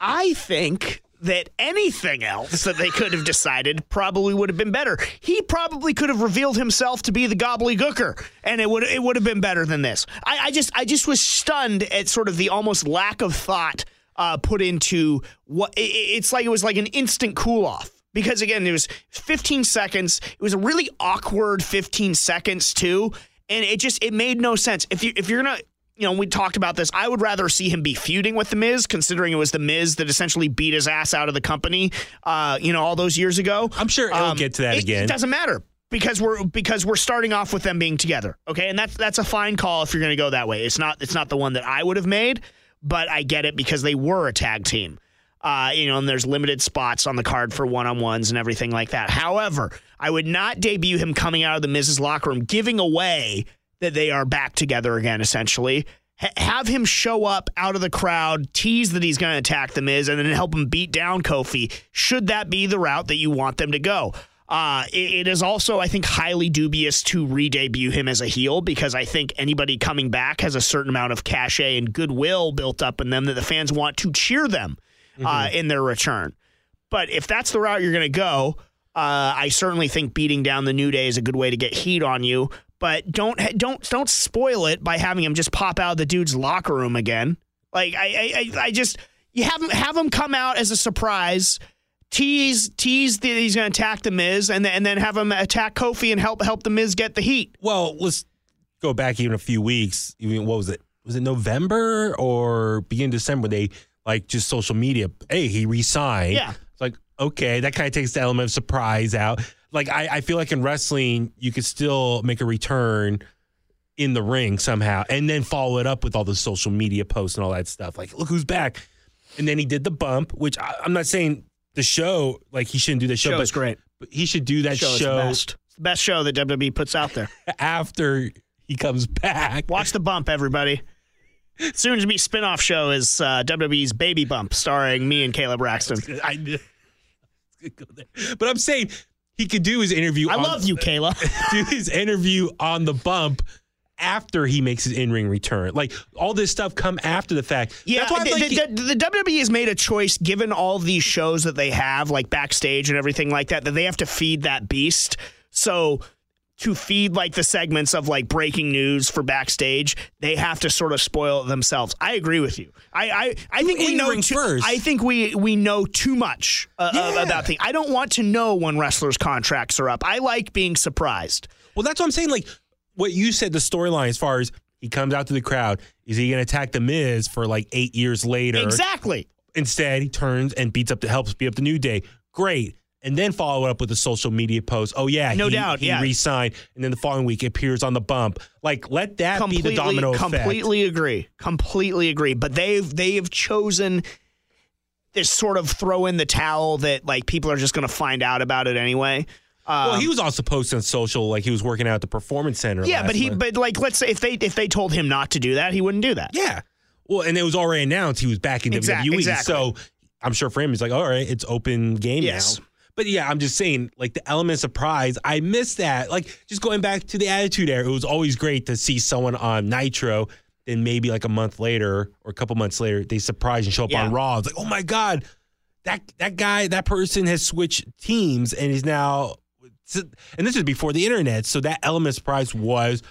I think that anything else that they could have decided probably would have been better. He probably could have revealed himself to be the gobbledygooker, and it would it would have been better than this. I, I just I just was stunned at sort of the almost lack of thought uh, put into what it, it's like. It was like an instant cool off. Because again, it was 15 seconds. It was a really awkward 15 seconds too, and it just it made no sense. If you if you're gonna you know, we talked about this. I would rather see him be feuding with the Miz, considering it was the Miz that essentially beat his ass out of the company, uh, you know, all those years ago. I'm sure it'll Um, get to that it- again. It doesn't matter because we're because we're starting off with them being together. Okay, and that's that's a fine call if you're going to go that way. It's not it's not the one that I would have made, but I get it because they were a tag team. Uh, you know, and there's limited spots on the card for one on ones and everything like that. However, I would not debut him coming out of the Miz's locker room, giving away that they are back together again, essentially. H- have him show up out of the crowd, tease that he's going to attack the Miz, and then help him beat down Kofi. Should that be the route that you want them to go? Uh, it, it is also, I think, highly dubious to re debut him as a heel because I think anybody coming back has a certain amount of cachet and goodwill built up in them that the fans want to cheer them uh, in their return. But if that's the route you're going to go, uh, I certainly think beating down the New Day is a good way to get heat on you. But don't don't don't spoil it by having him just pop out of the dude's locker room again. Like I I, I, just you have him have him come out as a surprise, tease tease that he's going to attack the Miz, and then, and then have him attack Kofi and help help the Miz get the heat. Well, let's go back even a few weeks. Even what was it? Was it November or beginning December? They like just social media. Hey, he resigned. Yeah. It's like okay, that kind of takes the element of surprise out. Like I, I feel like in wrestling, you could still make a return in the ring somehow, and then follow it up with all the social media posts and all that stuff. Like, look who's back. And then he did the bump, which I, I'm not saying the show like he shouldn't do the show, Show but great. but he should do that Show is the best. It's the best show that WWE puts out there. after he comes back. Watch the bump, everybody. Soon to be spin-off show is uh, WWE's Baby Bump, starring me and Kayla Braxton. I there. But I'm saying he could do his interview. I on- love you, Kayla. Do his interview on the bump after he makes his in-ring return. Like all this stuff come after the fact. Yeah, That's why the, like the, the, the WWE has made a choice, given all these shows that they have, like backstage and everything like that, that they have to feed that beast. So to feed like the segments of like breaking news for backstage, they have to sort of spoil it themselves. I agree with you. I I, I think we know too, first. I think we we know too much uh, Yeah. about things. I don't want to know when wrestlers' contracts are up. I like being surprised. well, that's what I'm saying. Like what you said, the storyline as far as he comes out to the crowd, is he going to attack the Miz for like eight years later? Exactly. Instead, he turns and beats up the helps beat up the New Day. Great. And then follow it up with a social media post. Oh yeah, No he, doubt, he yeah. re-signed, and then the following week appears on the bump. Like let that be the domino effect. completely agree. Completely agree. But they've they have chosen this sort of throw in the towel that like people are just going to find out about it anyway. Um, Well, he was also posting on social like he was working out at the performance center. yeah, but he month. but like let's say if they if they told him not to do that, he wouldn't do that. yeah. Well, and it was already announced he was back in Exact- WWE. exactly. So I'm sure for him, he's like, all right, it's open game Yes. now. But yeah, I'm just saying, like the element of surprise, I miss that. Like just going back to the Attitude Era, it was always great to see someone on Nitro. Then maybe like a month later or a couple months later, they surprise and show up Yeah. on Raw. It's like, oh my god, that that guy, that person has switched teams and is now. And this is before the internet, so that element of surprise was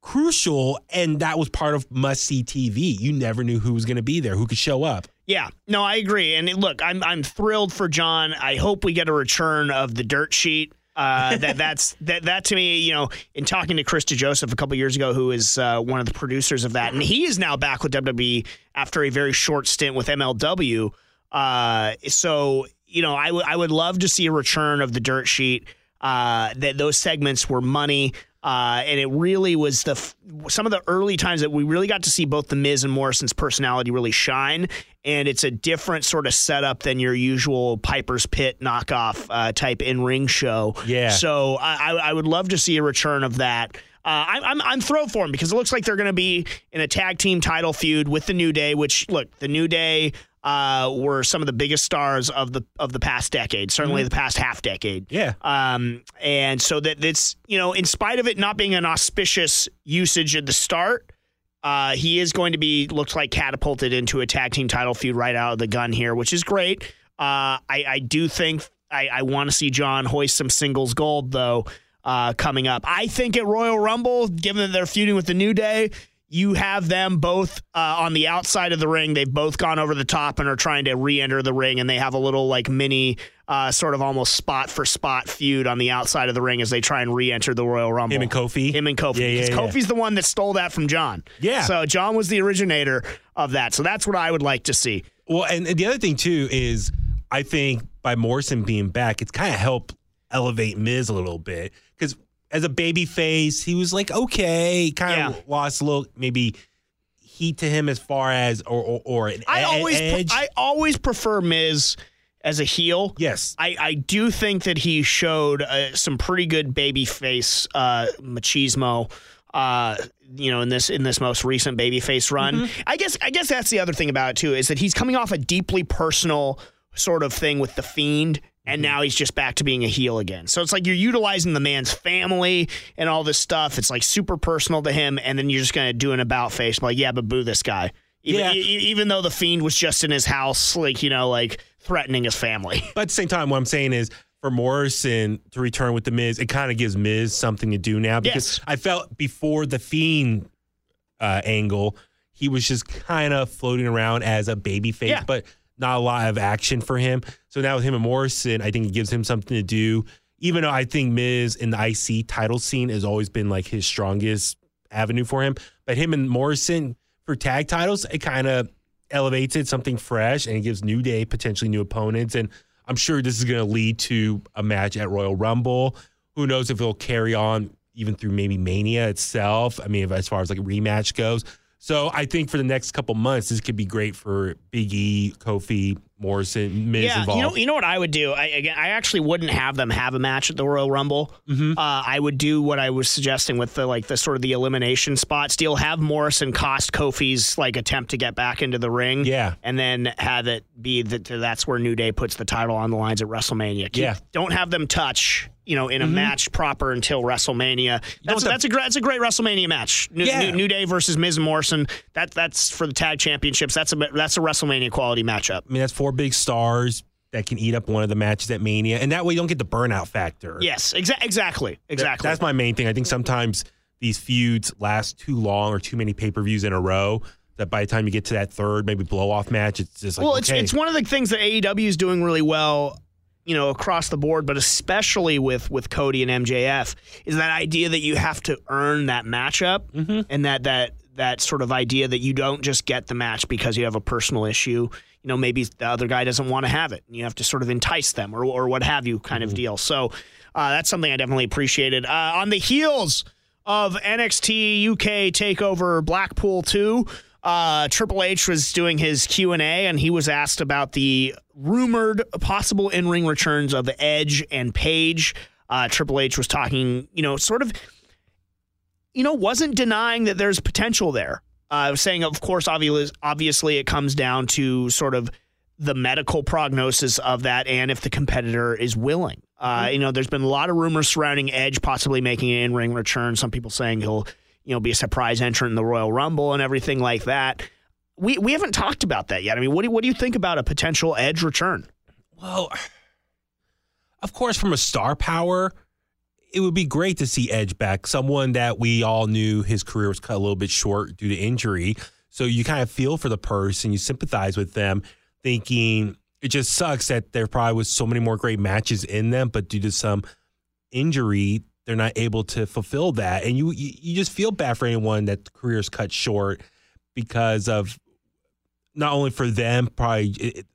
crucial, and that was part of must see TV. You never knew who was going to be there, who could show up. Yeah, no, I agree. And look, I'm I'm thrilled for John. I hope we get a return of the dirt sheet. Uh, that that's that that to me, you know, in talking to Chris DeJoseph a couple years ago, who is uh, one of the producers of that, and he is now back with WWE after a very short stint with MLW. Uh, so you know, I would I would love to see a return of the dirt sheet. Uh, that those segments were money. Uh, and it really was the f- some of the early times that we really got to see both the Miz and Morrison's personality really shine, and it's a different sort of setup than your usual Piper's Pit knockoff uh, type in ring show. Yeah. So I, I would love to see a return of that. Uh, I'm, I'm I'm thrilled for them because it looks like they're going to be in a tag team title feud with the New Day. Which look, the New Day uh, were some of the biggest stars of the of the past decade, certainly the past half decade. Yeah. Um, and so that that's you know, in spite of it not being an auspicious usage at the start, uh, he is going to be looks like catapulted into a tag team title feud right out of the gun here, which is great. Uh, I, I do think I, I want to see John hoist some singles gold though uh, coming up. I think at Royal Rumble, given that they're feuding with the New Day. You have them both uh, on the outside of the ring. They've both gone over the top and are trying to re-enter the ring, and they have a little like mini uh, sort of almost spot for spot feud on the outside of the ring as they try and re-enter the Royal Rumble. Him and Kofi? Him and Kofi. Yeah, yeah, because yeah. Kofi's the one that stole that from John. Yeah. So John was the originator of that. So that's what I would like to see. Well, and, and the other thing too is I think by Morrison being back, it's kind of helped elevate Miz a little bit because as a baby face, he was like okay, kind of Yeah. lost a little maybe heat to him as far as or or, or an I always pre- I always prefer Miz as a heel. yes, I, I do think that he showed uh, some pretty good baby face uh, machismo. Uh, you know, in this in this most recent babyface run, Mm-hmm. I guess I guess that's the other thing about it too is that he's coming off a deeply personal sort of thing with the fiend, and Mm-hmm. now he's just back to being a heel again. So it's like you're utilizing the man's family and all this stuff. It's like super personal to him, and then you're just gonna do an about face, like yeah, but boo this guy. Even, Yeah. e- even though the fiend was just in his house, like you know, like threatening his family. but at the same time, what I'm saying is for Morrison to return with the Miz, it kind of gives Miz something to do now because Yes. I felt before the Fiend uh, angle, he was just kind of floating around as a baby face, Yeah. but not a lot of action for him. So now with him and Morrison, I think it gives him something to do. Even though I think Miz in the IC title scene has always been like his strongest avenue for him, but him and Morrison for tag titles, it kind of elevates it something fresh and it gives New Day potentially new opponents. And I'm sure this is going to lead to a match at Royal Rumble. Who knows if it'll carry on even through maybe Mania itself? I mean, as far as like a rematch goes. So I think for the next couple months, this could be great for Big E, Kofi, Morrison, Miz yeah, involved. you know, you know what I would do. I again, I actually wouldn't have them have a match at the Royal Rumble. Mm-hmm. Uh, I would do what I was suggesting with the like the sort of the elimination spots. Deal have Morrison cost Kofi's like attempt to get back into the ring. Yeah. and then have it be that that's where New Day puts the title on the lines at WrestleMania. Keep- Yeah. don't have them touch. You know, in a mm-hmm. match proper until WrestleMania. That's, the- that's a great that's a great WrestleMania match. New, Yeah. New, New Day versus Miz and Morrison. That that's for the tag championships. That's a that's a WrestleMania quality matchup. I mean, that's four big stars that can eat up one of the matches at Mania. And that way you don't get the burnout factor. Yes, exa- exactly, exactly. That's my main thing. I think sometimes these feuds last too long or too many pay per views in a row. That by the time you get to that third, maybe blow off match, it's just like well, okay. it's it's one of the things that AEW is doing really well, you know, across the board, but especially with with Cody and MJF, is that idea that you have to earn that matchup, Mm-hmm. and that that that sort of idea that you don't just get the match because you have a personal issue. You know, maybe the other guy doesn't want to have it, and you have to sort of entice them or or what have you, kind Mm-hmm. of deal. So uh, that's something I definitely appreciated. Uh, on the heels of NXT UK Takeover Blackpool two. Uh, Triple H was doing his Q and A, and he was asked about the rumored possible in-ring returns of Edge and Paige. Uh, Triple H was talking, you know, sort of, you know, wasn't denying that there's potential there. Uh, was saying, of course, obviously, obviously, it comes down to sort of the medical prognosis of that, and if the competitor is willing. Uh, You know, there's been a lot of rumors surrounding Edge possibly making an in-ring return. Some people saying he'll, you know, be a surprise entrant in the Royal Rumble and everything like that. We we haven't talked about that yet. I mean, what do what do you think about a potential Edge return? Well, of course, from a star power, it would be great to see Edge back. Someone that we all knew his career was cut a little bit short due to injury. So you kind of feel for the person, you sympathize with them, thinking it just sucks that there probably was so many more great matches in them, but due to some injury, they're not able to fulfill that. And you you, you just feel bad for anyone that the career is cut short because of not only for them, probably it,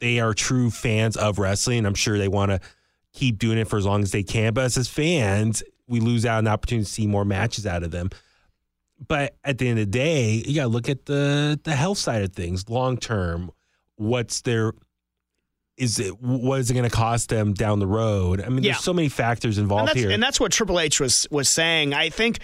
they are true fans of wrestling. I'm sure they want to keep doing it for as long as they can. But as, fans, we lose out the opportunity to see more matches out of them. But at the end of the day, you got to look at the the health side of things, long term. What's their is it what is it going to cost them down the road? I mean, Yeah. there's so many factors involved that's, here. and that's what Triple H was was saying. I think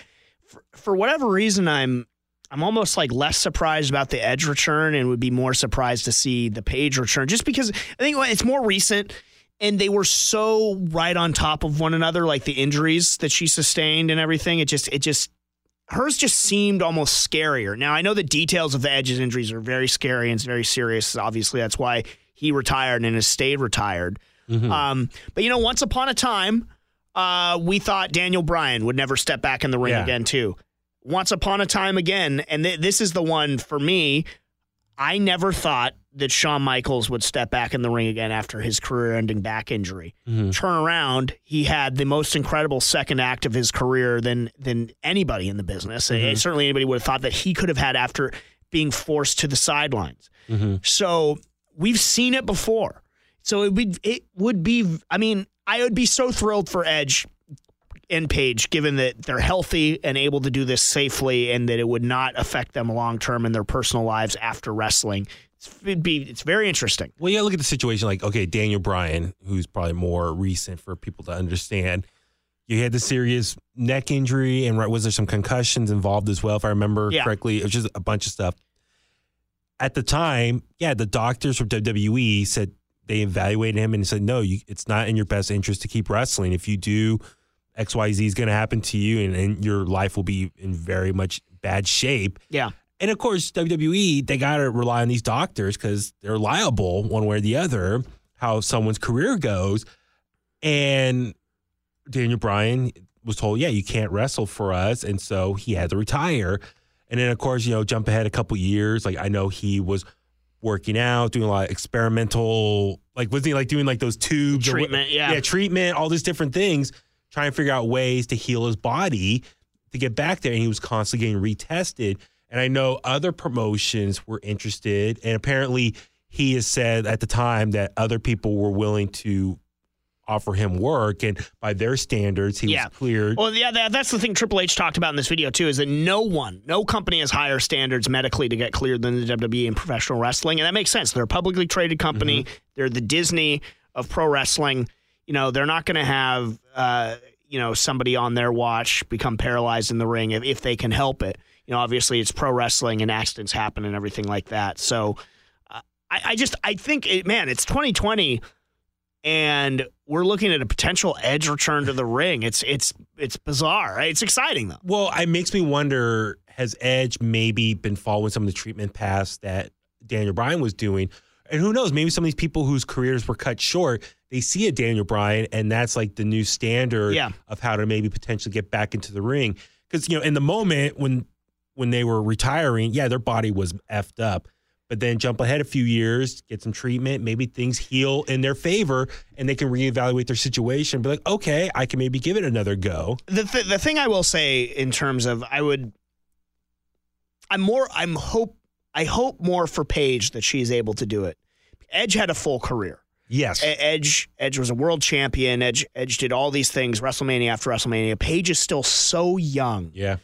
for, for whatever reason, I'm I'm almost like less surprised about the Edge return and would be more surprised to see the Paige return, just because I think it's more recent. And they were so right on top of one another, like the injuries that she sustained and everything. It just, it just, hers just seemed almost scarier. Now I know the details of the Edge's injuries are very scary and it's very serious. Obviously, that's why he retired and has stayed retired. Um, but you know, once upon a time, uh, we thought Daniel Bryan would never step back in the ring Yeah. again, too. Once upon a time again, and th- this is the one for me. I never thought that Shawn Michaels would step back in the ring again after his career-ending back injury. Turn around, he had the most incredible second act of his career than than anybody in the business. And certainly anybody would have thought that he could have had after being forced to the sidelines. So we've seen it before. So it would it would be. I mean, I would be so thrilled for Edge and Paige, given that they're healthy and able to do this safely, and that it would not affect them long term in their personal lives after wrestling. It's, it'd be it's very interesting. Well, yeah, look at the situation like, okay, Daniel Bryan, who's probably more recent for people to understand. You had the serious neck injury, and right, was there some concussions involved as well, if I remember Yeah. correctly? It was just a bunch of stuff. At the time, yeah, the doctors from WWE said they evaluated him and said, no, you, it's not in your best interest to keep wrestling. If you do, XYZ is going to happen to you, and, and your life will be in very much bad shape. Yeah, And of course, WWE, they got to rely on these doctors because they're liable one way or the other how someone's career goes. And Daniel Bryan was told, yeah, you can't wrestle for us. And so he had to retire. And then, of course, you know, jump ahead a couple years. Like, I know he was working out, doing a lot of experimental, like, wasn't he like doing like those tubes? or Treatment, yeah. Yeah, treatment, all these different things, trying to figure out ways to heal his body to get back there. And he was constantly getting retested. And I know other promotions were interested. And apparently, he has said at the time that other people were willing to offer him work. And by their standards, he Yeah. was cleared. Well, yeah, that, that's the thing Triple H talked about in this video too. Is that no one, no company has higher standards medically to get cleared than the WWE in professional wrestling, and that makes sense. They're a publicly traded company. They're the Disney of pro wrestling. You know, they're not going to have uh, you know somebody on their watch become paralyzed in the ring if, if they can help it. You know, obviously it's pro wrestling and accidents happen and everything like that. So, uh, I, I just I think it, man, it's 2020 and we're looking at a potential edge return to the ring. It's it's it's bizarre. Right? It's exciting though. Well, it makes me wonder has Edge maybe been following some of the treatment paths that Daniel Bryan was doing? And who knows, maybe some of these people whose careers were cut short, they see a Daniel Bryan and that's like the new standard Yeah. of how to maybe potentially get back into the ring. Because, you know, in the moment when when they were retiring, yeah, their body was effed up. But then jump ahead a few years, get some treatment, maybe things heal in their favor and they can reevaluate their situation. Be like, okay, I can maybe give it another go. The th- the thing I will say in terms of I would I'm more I'm hope I hope more for Paige that she's able to do it. Edge had a full career. Yes. Edge Edge was a world champion. Edge Edge did all these things WrestleMania after WrestleMania. Paige is still so young yeah.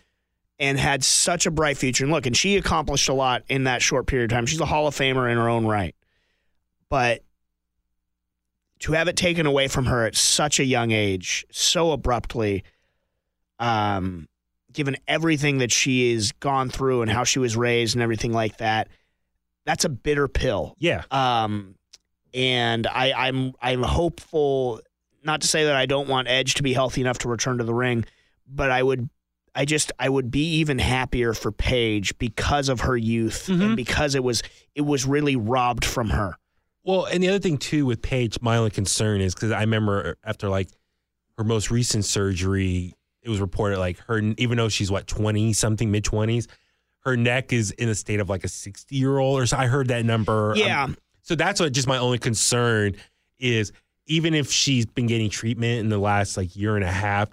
And had such a bright future. And look, and she accomplished a lot in that short period of time. She's a Hall of Famer in her own right. But to have it taken away from her at such a young age, so abruptly, um, given everything that she has gone through and how she was raised and everything like that, that's a bitter pill. Yeah. Um, and I, I'm I'm hopeful. Not to say that I don't want Edge to be healthy enough to return to the ring, but I would. I just I would be even happier for Paige because of her youth and because it was it was really robbed from her. Well, and the other thing too with Paige, my only concern is because I remember after like her most recent surgery, it was reported like her, even though she's what twenty something, mid twenties, her neck is in a state of like a sixty year old or so. I heard that number. Yeah. Um, so that's what just my only concern is. Even if she's been getting treatment in the last like year and a half,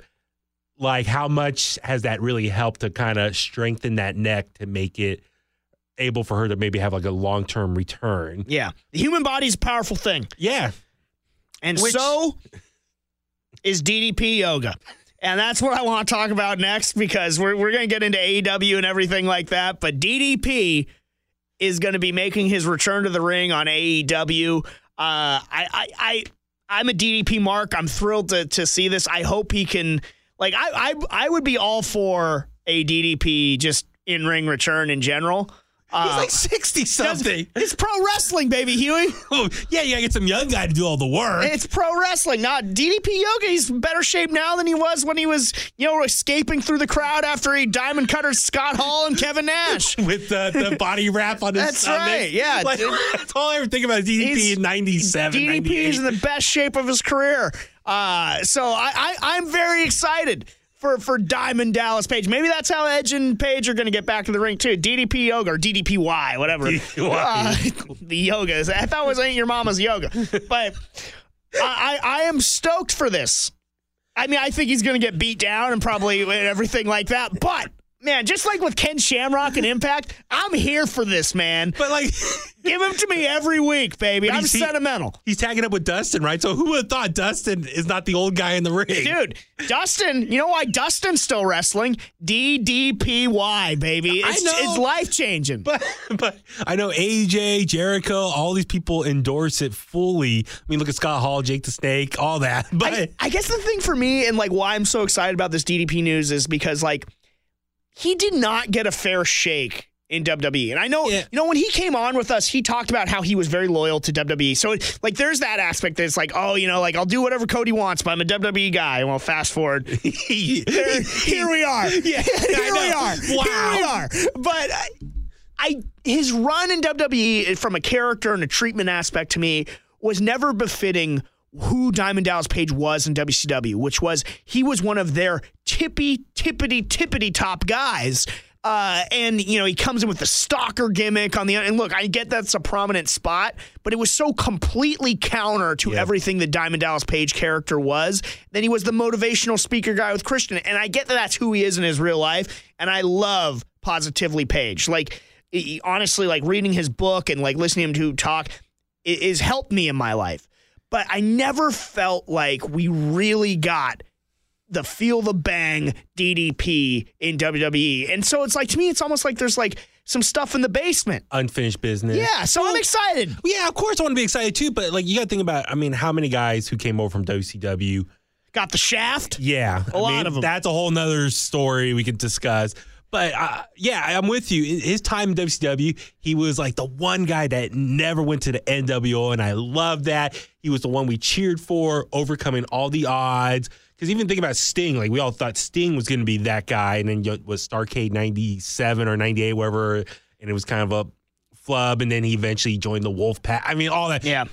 like how much has that really helped to kind of strengthen that neck to make it able for her to maybe have like a long term return? Yeah, the human body's a powerful thing, Yeah. and Which- so is DDP yoga. And that's what I want to talk about next because we're, we're going to get into AEW and everything like that. But DDP is going to be making his return to the ring on AEW. Uh, I, I, I, I'm a DDP mark. I'm thrilled to, to see this. I hope he can, like, I, I, I would be all for a DDP just in ring return in general. He's Uh, like 60 something. it's pro wrestling, baby, Huey. Oh, yeah, you gotta get some young guy to do all the work. It's pro wrestling, not DDP Yoga. He's better shape now than he was when he was, you know, escaping through the crowd after he diamond cutter Scott Hall and Kevin Nash. with the, the body wrap on his That's stomach. right, yeah. Like, that's all I ever think about is DDP in 97, DDP is in the best shape of his career. Uh, so I, I, I'm very excited for for Diamond Dallas Page. Maybe that's how Edge and Paige are going to get back to the ring too. DDP yoga or DDPY, whatever. DDPY. Uh, the yoga is. I thought it was ain't your mama's yoga, but I, I I am stoked for this. I mean, I think he's going to get beat down and probably everything like that, but. Man, just like with Ken Shamrock and Impact, I'm here for this, man. But like, Give him to me every week, baby. I'm he- sentimental. he's tagging up with Dustin, right? So who would have thought Dustin is not the old guy in the ring? Dude, Dustin, you know why Dustin's still wrestling? DDPY, baby. I It's, know. it's life changing. But but I know AJ, Jericho, all these people endorse it fully. I mean, look at Scott Hall, Jake the Snake, all that. But I, I guess the thing for me and like why I'm so excited about this DDP news is because like he did not get a fair shake in WWE. And I know, Yeah. you know, when he came on with us, he talked about how he was very loyal to WWE. So like there's that aspect that's like, oh, you know, like I'll do whatever Cody wants, but I'm a WWE guy. Well, fast forward. he, Here, here we are. Yeah, here we are. Wow. Here we are. But I, I his run in WWE from a character and a treatment aspect to me was never befitting who Diamond Dallas Page was in WCW, which was he was one of their tippy tippity tippity top guys. Uh, and you know he comes in with the stalker gimmick on the and look I get that's a prominent spot but it was so completely counter to Yeah. everything the Diamond Dallas Page character was then he was the motivational speaker guy with Christian and I get that that's who he is in his real life and I love positively Page like honestly like reading his book and like listening to him to talk is helped me in my life but I never felt like we really got the feel the bang DDP in WWE. And so it's like to me, it's almost like there's like some stuff in the basement. unfinished business. Yeah, so I'm excited. Yeah, of course I want to be excited too, but like you got to think about, I mean, how many guys who came over from WCW? Got the shaft. Yeah, A I lot mean, them. That's a whole nother story we could discuss. But uh, yeah, I'm with you. His time in WCW, he was like the one guy that never went to the NWO, and I love that. He was the one we cheered for, overcoming all the odds. Because even think about Sting, like we all thought Sting was going to be that guy, and then it was Starcade '97 or '98, whatever, and it was kind of a flub, and then he eventually joined the Wolf Pack. I mean, all that. Yeah.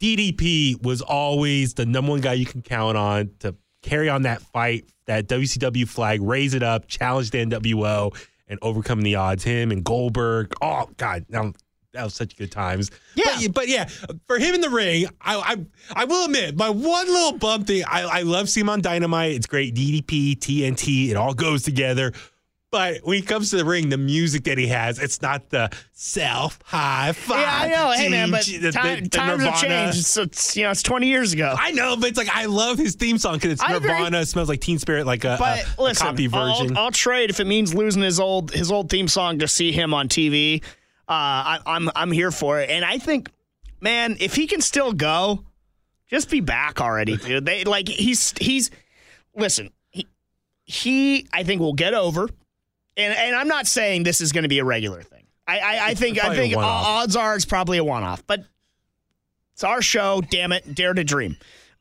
DDP was always the number one guy you can count on to carry on that fight, that WCW flag, raise it up, challenge the NWO, and overcome the odds. Him and Goldberg. Oh God, now that was such good times. Yeah. but, but yeah, for him in the ring, I I, I will admit my one little bump thing. I I love seeing him on Dynamite. It's great. DDP, TNT, it all goes together. But when he comes to the ring, the music that he has, it's not the self high five. Yeah, I know. Hey, man, but the- time, the times have changed. It's, it's, you know, it's 20 years ago. I know, but it's like I love his theme song because it's I agree. Nirvana. Smells like Teen Spirit, like a, But a, a listen, copy I'll- version. I'll, trade if it means losing his old his old theme song to see him on TV. Uh, I, I'm I'm here for it, and I think, man, if he can still go, just be back already, dude. They like he's he's listen. He he I think will get over, and and I'm not saying this is going to be a regular thing. I I, I think I think odds are it's probably a one off, but it's our show. Damn it, dare to dream.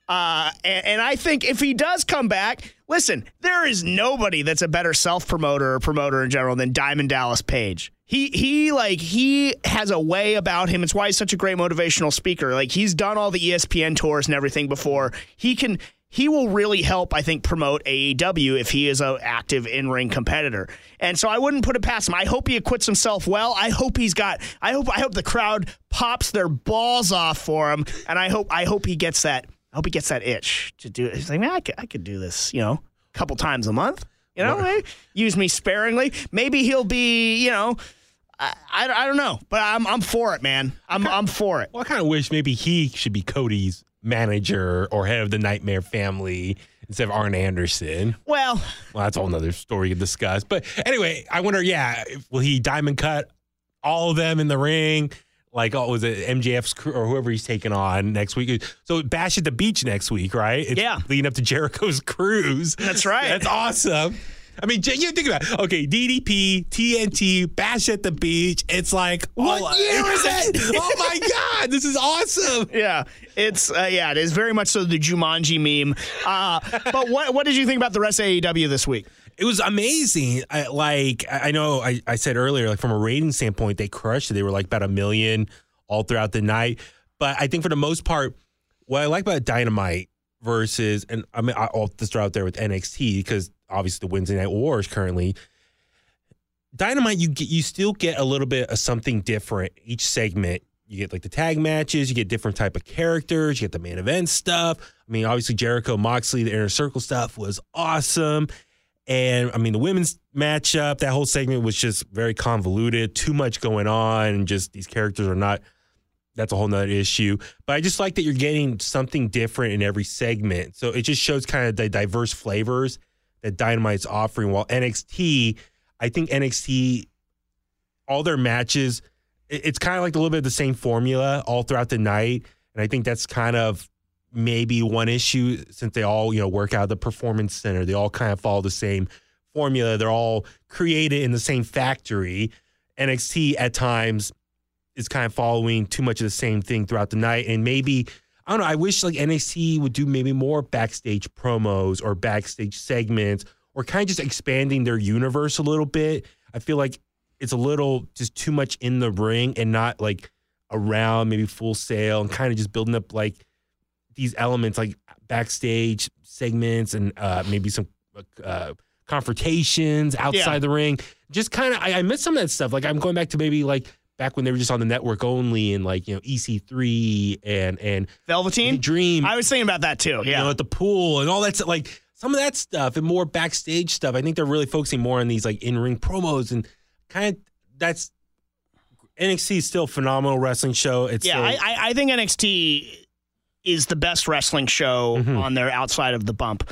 Uh, and, and I think if he does come back, listen, there is nobody that's a better self promoter or promoter in general than Diamond Dallas Page. He he like he has a way about him. It's why he's such a great motivational speaker. Like he's done all the ESPN tours and everything before. He can he will really help, I think, promote AEW if he is an active in ring competitor. And so I wouldn't put it past him. I hope he acquits himself well. I hope he's got. I hope I hope the crowd pops their balls off for him, and I hope I hope he gets that. I hope he gets that itch to do it. He's like, man, I could, I could do this, you know, a couple times a month. You know, eh? use me sparingly. Maybe he'll be, you know, I, I, I don't know, but I'm I'm for it, man. I'm I'm for it. well, I kind of wish maybe he should be Cody's manager or head of the Nightmare family instead of Arn Anderson. Well, Well, that's a whole nother story to discuss. But anyway, I wonder, yeah, if- will he diamond cut all of them in the ring? Like, oh, was it MJF's crew or whoever he's taking on next week? So Bash at the Beach next week, right? It's Yeah. leading up to Jericho's cruise. That's right. That's awesome. I mean, J- you think about it. Okay, DDP, TNT, Bash at the Beach. It's like, What oh, year is it? oh my God, this is awesome. yeah, it's uh, yeah, it is very much so the Jumanji meme. Uh, but what what did you think about the rest of AEW this week? It was amazing. I, like I I know I, I said earlier, like from a rating standpoint, they crushed it. They were like about a million all throughout the night. But I think for the most part, what I like about Dynamite versus and I mean I'll just throw out there with NXT because obviously the Wednesday Night Wars currently. Dynamite, you get you still get a little bit of something different each segment. You get like the tag matches, you get different type of characters, you get the main event stuff. I mean, obviously Jericho Moxley, the inner circle stuff was awesome. And I mean, the women's matchup, that whole segment was just very convoluted, too much going on, and just these characters are not. That's a whole nother issue. But I just like that you're getting something different in every segment. So it just shows kind of the diverse flavors that Dynamite's offering. While NXT, I think NXT, all their matches, it's kind of like a little bit of the same formula all throughout the night. And I think that's kind of maybe one issue since they all, you know, work out of the performance center. They all kind of follow the same formula. They're all created in the same factory. NXT at times is kind of following too much of the same thing throughout the night. And maybe, I don't know, I wish like NXT would do maybe more backstage promos or backstage segments or kind of just expanding their universe a little bit. I feel like it's a little just too much in the ring and not like around maybe full sail and kind of just building up like these elements like backstage segments and uh, maybe some uh, confrontations outside Yeah. the ring. Just kind of, I, I miss some of that stuff. Like I'm going back to maybe like back when they were just on the network only and like you know EC3 and and Velveteen. Dream. I was thinking about that too. you know, Yeah. at the pool and all that stuff. Like some of that stuff and more backstage stuff. I think they're really focusing more on these like in ring promos and kind of that's NXT is still a phenomenal wrestling show. It's Yeah, still, I, I, think NXT is the best wrestling show Mhm. on there outside of the bump.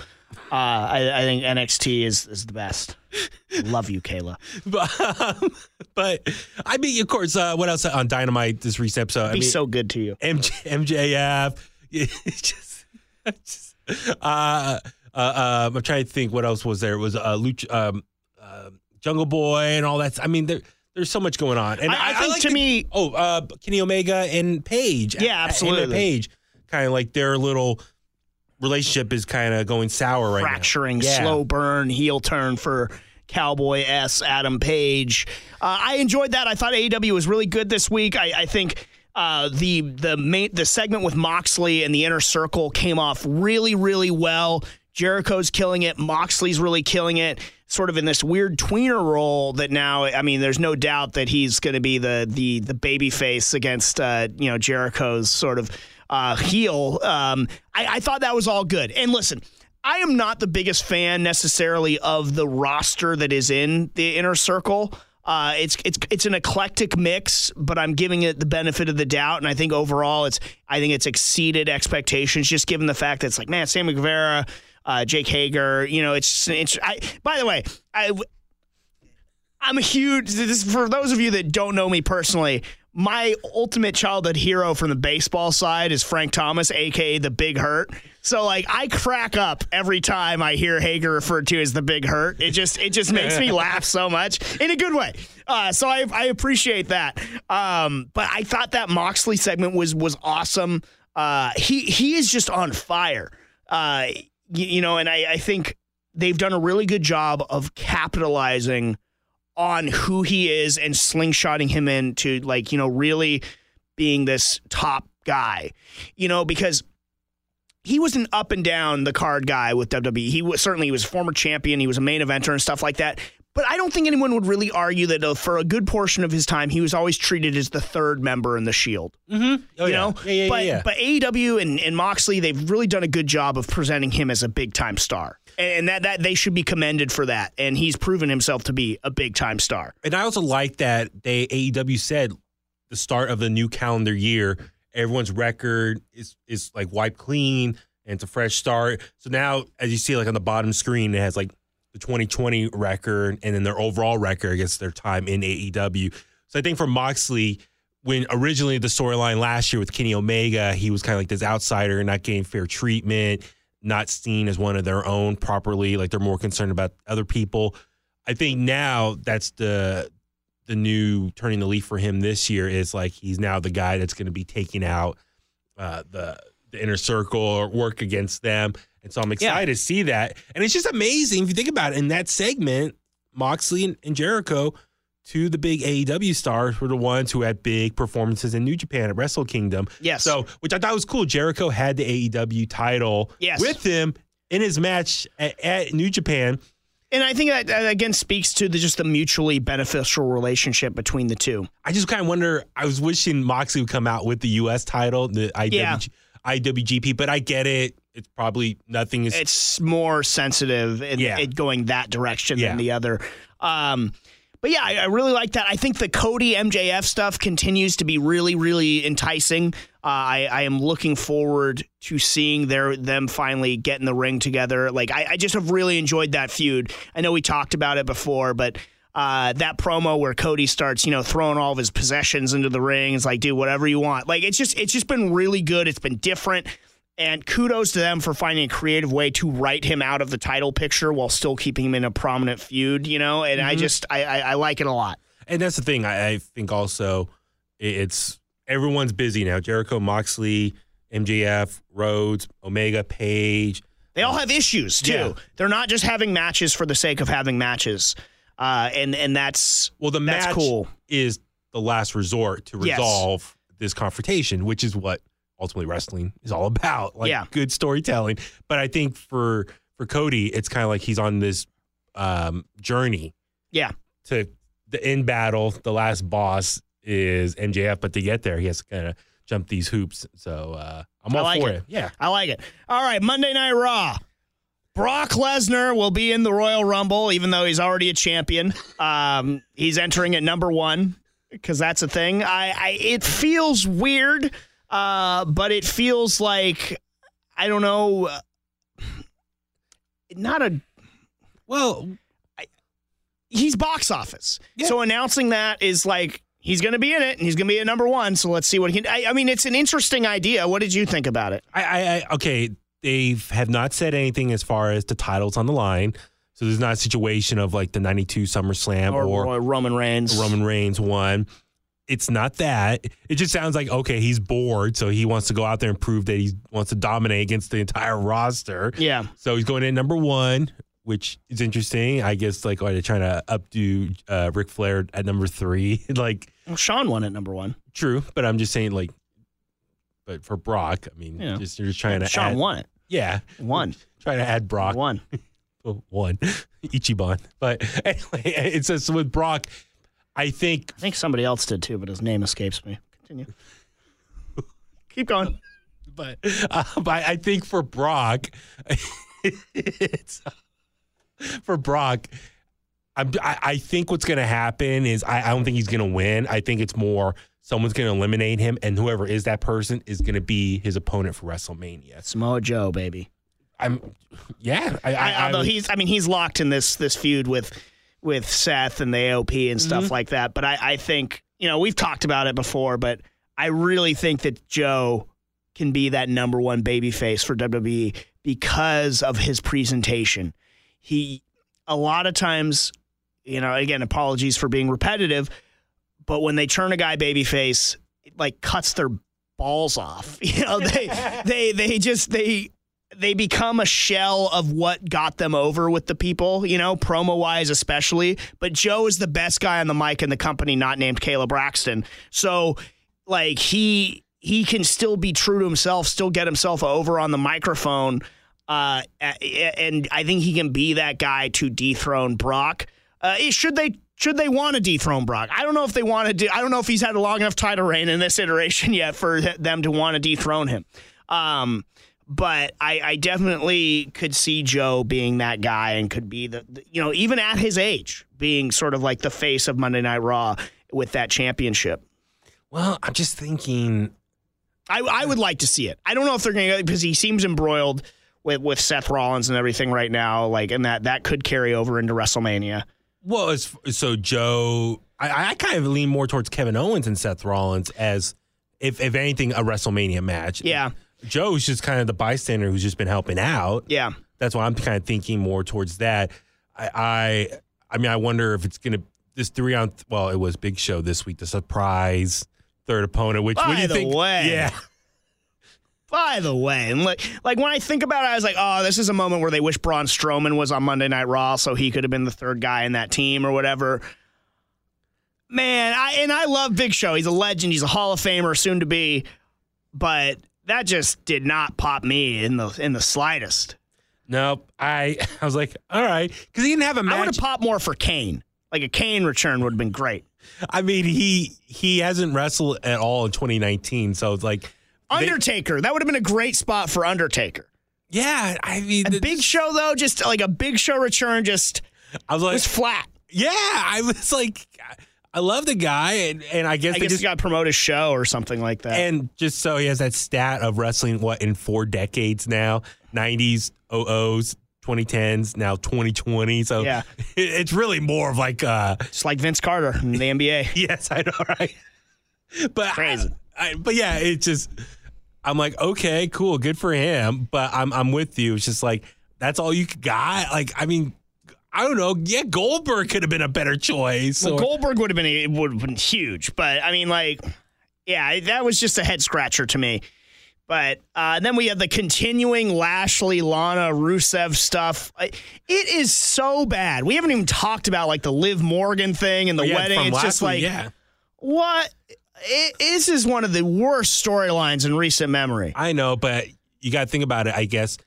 Uh, I, I think NXT is is the best. Love you, Kayla. but, um, but I mean, of course, uh, what else on Dynamite this recent episode? I Be mean, so good to you. MJ, MJF. Just, just uh, uh, uh, I'm trying to think what else was there. It was uh, Luch, um, uh, Jungle Boy and all that. I mean, there, there's so much going on. And I, I think like to the- me, oh, uh, Kenny Omega and Page. Yeah, absolutely. Page, kind of like their little relationship is kind of going sour right fracturing, now. Yeah. slow burn, heel turn for Cowboy S. Adam Page. Uh, I enjoyed that. I thought AEW was really good this week. I, I think uh, the the main the segment with Moxley and the inner circle came off really really well. Jericho's killing it. Moxley's really killing it. Sort of in this weird tweener role that now, I mean, there's no doubt that he's going to be the the the baby face against uh, you know Jericho's sort of uh, heel. Um, I, I thought that was all good. And listen, I am not the biggest fan necessarily of the roster that is in the inner circle. Uh, it's it's it's an eclectic mix, but I'm giving it the benefit of the doubt, and I think overall it's I think it's exceeded expectations, just given the fact that it's like man, Sammy Guevara, uh, Jake Hager, you know, it's it's. I, by the way, I I'm a huge. This for those of you that don't know me personally. My ultimate childhood hero from the baseball side is Frank Thomas, aka the Big Hurt. So like I crack up every time I hear Hager referred to as the Big Hurt. It just it just makes me laugh so much in a good way. Uh, so I I appreciate that. Um, but I thought that Moxley segment was was awesome. Uh, he he is just on fire. Uh, you, you know, and I, I think they've done a really good job of capitalizing on who he is and slingshotting him into like you know really being this top guy you know because he was an up and down the card guy with WWE. He was certainly he was a former champion. He was a main eventer and stuff like that. But I don't think anyone would really argue that uh, for a good portion of his time, he was always treated as the third member in the Shield. Mm-hmm. Oh, you yeah. know, yeah, yeah, but yeah, but AEW and, and Moxley, they've really done a good job of presenting him as a big time star, and that that they should be commended for that. And he's proven himself to be a big time star. And I also like that they AEW said the start of the new calendar year, everyone's record is is like wiped clean and it's a fresh start. So now, as you see, like on the bottom screen, it has like the 2020 record and then their overall record against their time in AEW. So I think for Moxley, when originally the storyline last year with Kenny Omega, he was kind of like this outsider, not getting fair treatment, not seen as one of their own properly. Like they're more concerned about other people. I think now that's the the new turning the leaf for him this year is like he's now the guy that's going to be taking out uh, the the inner circle or work against them. And so I'm excited to see that. And it's just amazing if you think about it. In that segment, Moxley and, Jericho, two of the big AEW stars, were the ones who had big performances in New Japan at Wrestle Kingdom. Yes. So, which I thought was cool. Jericho had the AEW title Yes. with him in his match at, at New Japan. And I think that, that again speaks to the, just the mutually beneficial relationship between the two. I just kind of wonder. I was wishing Moxley would come out with the U.S. title, the IWG, Yeah. IWGP, but I get it. It's probably nothing is. It's more sensitive in Yeah. it going that direction Yeah. than the other. Um, but yeah, I, I really like that. I think the Cody MJF stuff continues to be really, really enticing. Uh, I, I am looking forward to seeing their them finally get in the ring together. Like I, I just have really enjoyed that feud. I know we talked about it before, but uh, that promo where Cody starts, you know, throwing all of his possessions into the ring, it's like, do whatever you want. Like it's just it's just been really good. It's been different. And kudos to them for finding a creative way to write him out of the title picture while still keeping him in a prominent feud, you know? And I just, I, I, I like it a lot. and that's the thing. I, I think also it's everyone's busy now. Jericho, Moxley, MJF, Rhodes, Omega, Page. They all have issues too. Yeah. They're not just having matches for the sake of having matches. Uh, and, and that's, Well, the That's match cool. is the last resort to Yes. resolve this confrontation, which is what ultimately wrestling is all about. Like Yeah. good storytelling. But I think for for Cody, it's kind of like he's on this um, journey yeah. to the end battle. The last boss is MJF, but to get there, he has to kind of jump these hoops. So uh, I'm all like for it. it. Yeah. I like it. All right, Monday Night Raw. Brock Lesnar will be in the Royal Rumble, even though he's already a champion. Um, he's entering at number one because that's a thing. I, I it feels weird, uh, but it feels like I don't know. Not a Well, he's box office. Yeah. So announcing that is like he's going to be in it and he's going to be at number one. So let's see what he can. I, I mean, it's an interesting idea. What did you think about it? I, I, I okay. They have not said anything as far as the titles on the line. So there's not a situation of like the 92 SummerSlam Or, or or Roman Reigns? Roman Reigns won. It's not that. It just sounds like okay, he's bored, so he wants to go out there and prove that he wants to dominate against the entire roster. Yeah. So he's going in number one, which is interesting. I guess like are they trying to updo uh, Ric Flair at number three? like Well, Shawn won at number one. true, but I'm just saying like, but for Brock, I mean, Yeah. just you're just trying to Shawn add, won it. yeah, Won. trying to add Brock Won. one. Ichiban. But anyway, it's just with Brock. I think I think somebody else did too, but his name escapes me. Continue. Keep going. but, uh, but I think for Brock, it's for Brock. I'm, I, I think what's going to happen is I, I don't think he's going to win. I think it's more someone's going to eliminate him, and whoever is that person is going to be his opponent for WrestleMania. Samoa Joe, baby. I'm, yeah. I, I, I, I although would- he's, I mean, he's locked in this this feud with with Seth and the AOP and stuff Mm-hmm. like that. But I, I think you know we've talked about it before, but I really think that Joe can be that number one baby face for WWE because of his presentation. He a lot of times, you know, again, apologies for being repetitive, but when they turn a guy babyface, it like cuts their balls off. You know, they they they just they they become a shell of what got them over with the people, you know, promo wise especially. But Joe is the best guy on the mic in the company, not named Kayla Braxton. So like he he can still be true to himself, still get himself over on the microphone. Uh, and I think he can be that guy to dethrone Brock. Uh, should they should they want to dethrone Brock? I don't know if they want to do. I don't know if he's had a long enough title reign in this iteration yet for them to want to dethrone him. Um, but I, I definitely could see Joe being that guy and could be the, the- you know even at his age being sort of like the face of Monday Night Raw with that championship. well, I'm just thinking. I, I would like to see it. I don't know if they're going to because he seems embroiled with, with Seth Rollins and everything right now. Like, and that that could carry over into WrestleMania. Well, so Joe, I, I kind of lean more towards Kevin Owens and Seth Rollins as, if if anything, a WrestleMania match. Yeah, Joe's just kind of the bystander who's just been helping out. yeah. That's why I'm kind of thinking more towards that. I, I, I mean, I wonder if it's gonna this three on. Well, it was Big Show this week, the surprise third opponent. Which what By do you the think? way. yeah, By the way, and like, like when I think about it, I was like, oh, this is a moment where they wish Braun Strowman was on Monday Night Raw, so he could have been the third guy in that team or whatever. Man, I and I love Big Show. He's a legend. He's a Hall of Famer, soon to be. But that just did not pop me in the in the slightest. Nope. I I was like, all right, because he didn't have a I would match. have popped more for Kane. Like a Kane return would have been great. I mean, he he hasn't wrestled at all in 2019, so it's like, they- Undertaker. that would have been a great spot for Undertaker. yeah. I mean, A big show though, just like a big show return, just I was like, was flat. yeah. I was like, I love the guy, and and I guess I they guess just he got promoted a show or something like that. and just so he has that stat of wrestling what in four decades now 90s 00s 2010s now 2020 so Yeah. it- it's really more of like uh just like Vince Carter in the NBA. yes i know right but Crazy. I, I, but yeah it's just i'm like okay cool good for him but i'm i'm with you it's just like that's all you got like i mean I don't know. Yeah, Goldberg could have been a better choice. Well, or- Goldberg would have been it would have been huge, but I mean, like, yeah, that was just a head scratcher to me. But uh, then we have the continuing Lashley, Lana, Rusev stuff. It is so bad. We haven't even talked about like the Liv Morgan thing and the Yeah, wedding. It's just week, like yeah. what? It, this is one of the worst storylines in recent memory. I know, but you got to think about it. I guess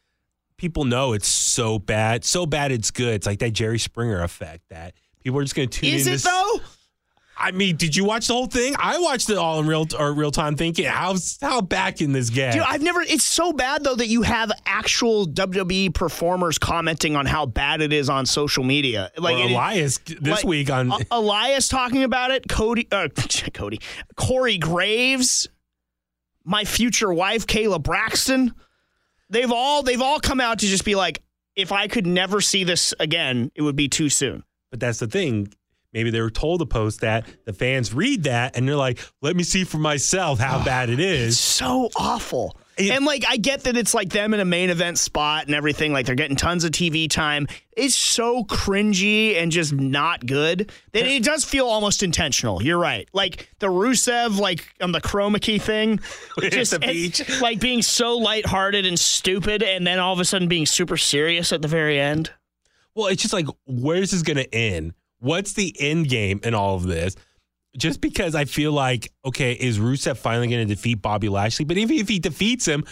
people know it's so bad, so bad it's good. It's like that Jerry Springer effect that people are just going to tune Is in. it to- though? I mean, did you watch the whole thing? I watched it all in real or real time, thinking how how back in this game. Dude, I've never. It's so bad though that you have actual WWE performers commenting on how bad it is on social media. Like or it- Elias this like, week on uh, Elias talking about it. Cody, uh, Cody, Corey Graves, my future wife Kayla Braxton. They've all they've all come out to just be like, if I could never see this again, it would be too soon. But that's the thing. Maybe they were told to post that. The fans read that and they're like, let me see for myself how bad it It's so awful. And like I get that it's like them in a main event spot and everything, like they're getting tons of TV time. It's so cringy and just not good that it does feel almost intentional. You're right. Like the Rusev, like on the chroma key thing, just the beach. like being so lighthearted and stupid, and then all of a sudden being super serious at the very end. Well, it's just like, where's this going to end? What's the end game in all of this? Just because I feel like, okay, is Rusev finally going to defeat Bobby Lashley? But even if he defeats him,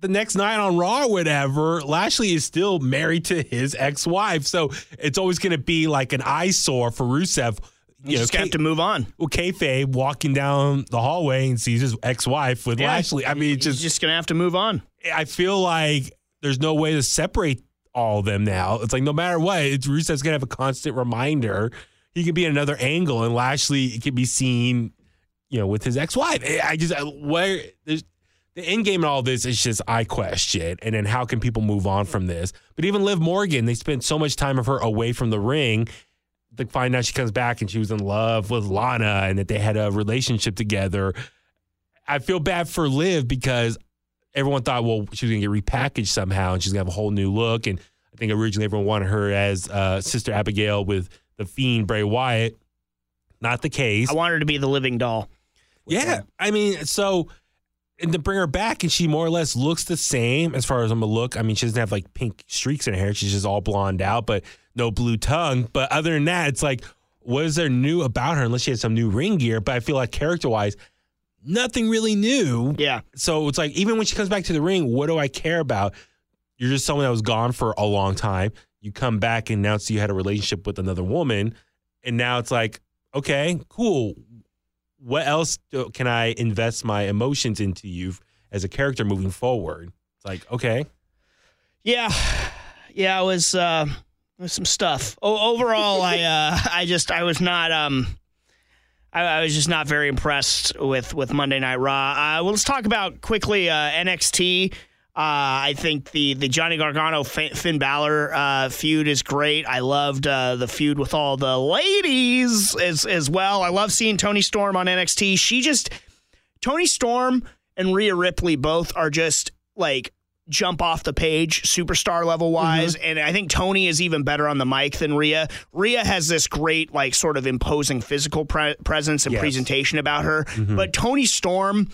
the next night on Raw or whatever, Lashley is still married to his ex wife. So it's always going to be like an eyesore for Rusev. You just K- have to move on. well, kayfabe walking down the hallway and sees his ex-wife with Yeah. Lashley. I mean, just just gonna have to move on. I feel like there's no way to separate all of them now. It's like no matter what, it's Rusev's gonna have a constant reminder. He could be another angle, and Lashley can be seen, you know, with his ex-wife. I just where there's the end game in all this is just I question, and then how can people move on from this? But even Liv Morgan, they spent so much time of her away from the ring. To find out she comes back and she was in love with Lana, and that they had a relationship together. I feel bad for Liv because everyone thought, well, she was gonna get repackaged somehow, and she's gonna have a whole new look. And I think originally everyone wanted her as uh, Sister Abigail with the Fiend Bray Wyatt. Not the case. I want her to be the living doll. Yeah, I mean, so and to bring her back, and she more or less looks the same as far as I'm a look. I mean, she doesn't have like pink streaks in her hair; she's just all blonde out, but no blue tongue. But other than that, it's like, what is there new about her? Unless she has some new ring gear, but I feel like character wise, nothing really new. Yeah. So it's like even when she comes back to the ring, what do I care about? You're just someone that was gone for a long time. You come back and announce you had a relationship with another woman, and now it's like, okay, cool. What else can I invest my emotions into you as a character moving forward? It's like, okay, Yeah, yeah, it was uh, it was some stuff. O- overall, I uh, I just I was not um, I, I was just not very impressed with with Monday Night Raw. Uh, well, let's talk about quickly uh, NXT. Uh, I think the the Johnny Gargano Finn Balor uh, feud is great. I loved uh, the feud with all the ladies as as well. I love seeing Toni Storm on NXT. She just Toni Storm and Rhea Ripley both are just like jump off the page superstar level wise and I think Toni is even better on the mic than Rhea. Rhea has this great like sort of imposing physical pre- presence and Yes. presentation about her, but Toni Storm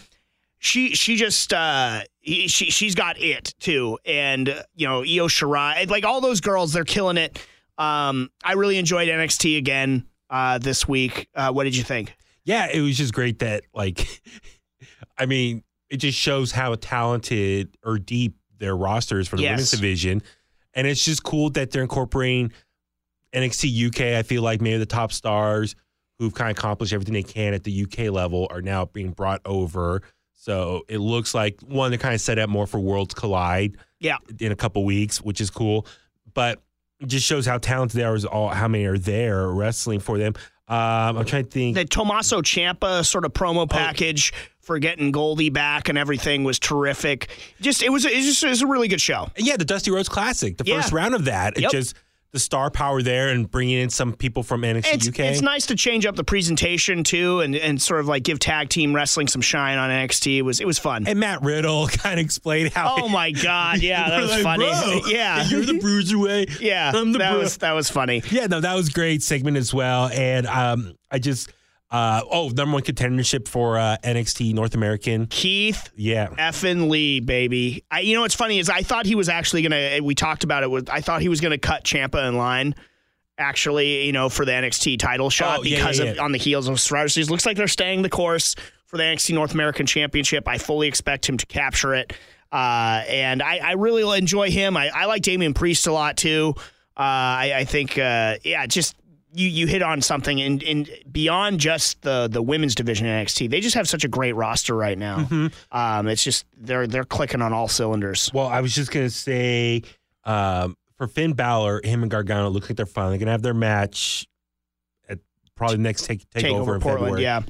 she she just uh she she's got it too and you know Io Shirai like all those girls they're killing it. Um I really enjoyed NXT again uh this week. Uh what did you think? yeah, it was just great that like, I mean, it just shows how talented or deep their rosters for the Yes. women's division, and it's just cool that they're incorporating NXT UK. I feel like maybe the top stars who've kind of accomplished everything they can at the UK level are now being brought over. So it looks like one they're kind of set up more for Worlds Collide Yeah. in a couple weeks, which is cool. But it just shows how talented they are. Is all how many are there wrestling for them. Um, I'm trying to think. The Tommaso Ciampa sort of Oh. promo package for getting Goldie back and everything was terrific. Just it was it was just it was a really good show. Yeah, the Dusty Rhodes Classic, the Yeah. first round of that. It Yep. just the star power there and bringing in some people from NXT It's, UK. it's nice to change up the presentation too, and, and sort of like give tag team wrestling some shine on NXT. It was it was fun. and Matt Riddle kind of explained how. Oh my god, yeah, that was like, funny. "Bro, Yeah, you're the bruiserweight. yeah, I'm the that bro." was that was funny. Yeah, no, that was great segment as well. And um, I just, uh, oh, number one contendership for uh, NXT North American. Keith Yeah. effing Lee, baby. I, you know what's funny is I thought he was actually gonna. We talked about it. With I thought he was gonna cut Ciampa in line. Actually, you know, for the NXT title shot Oh, yeah, because yeah, of on the heels of Survivor Series. Looks like they're staying the course for the NXT North American Championship. I fully expect him to capture it, uh, and I, I really enjoy him. I, I like Damian Priest a lot too. Uh, I, I think, uh, yeah, just you you hit on something in, in beyond just the the women's division in NXT. They just have such a great roster right now. Mm-hmm. Um, it's just they're they're clicking on all cylinders. Well, I was just gonna say, um, for Finn Balor, him and Gargano look like they're finally gonna have their match at probably next take Take takeover over in Portland, February. yeah.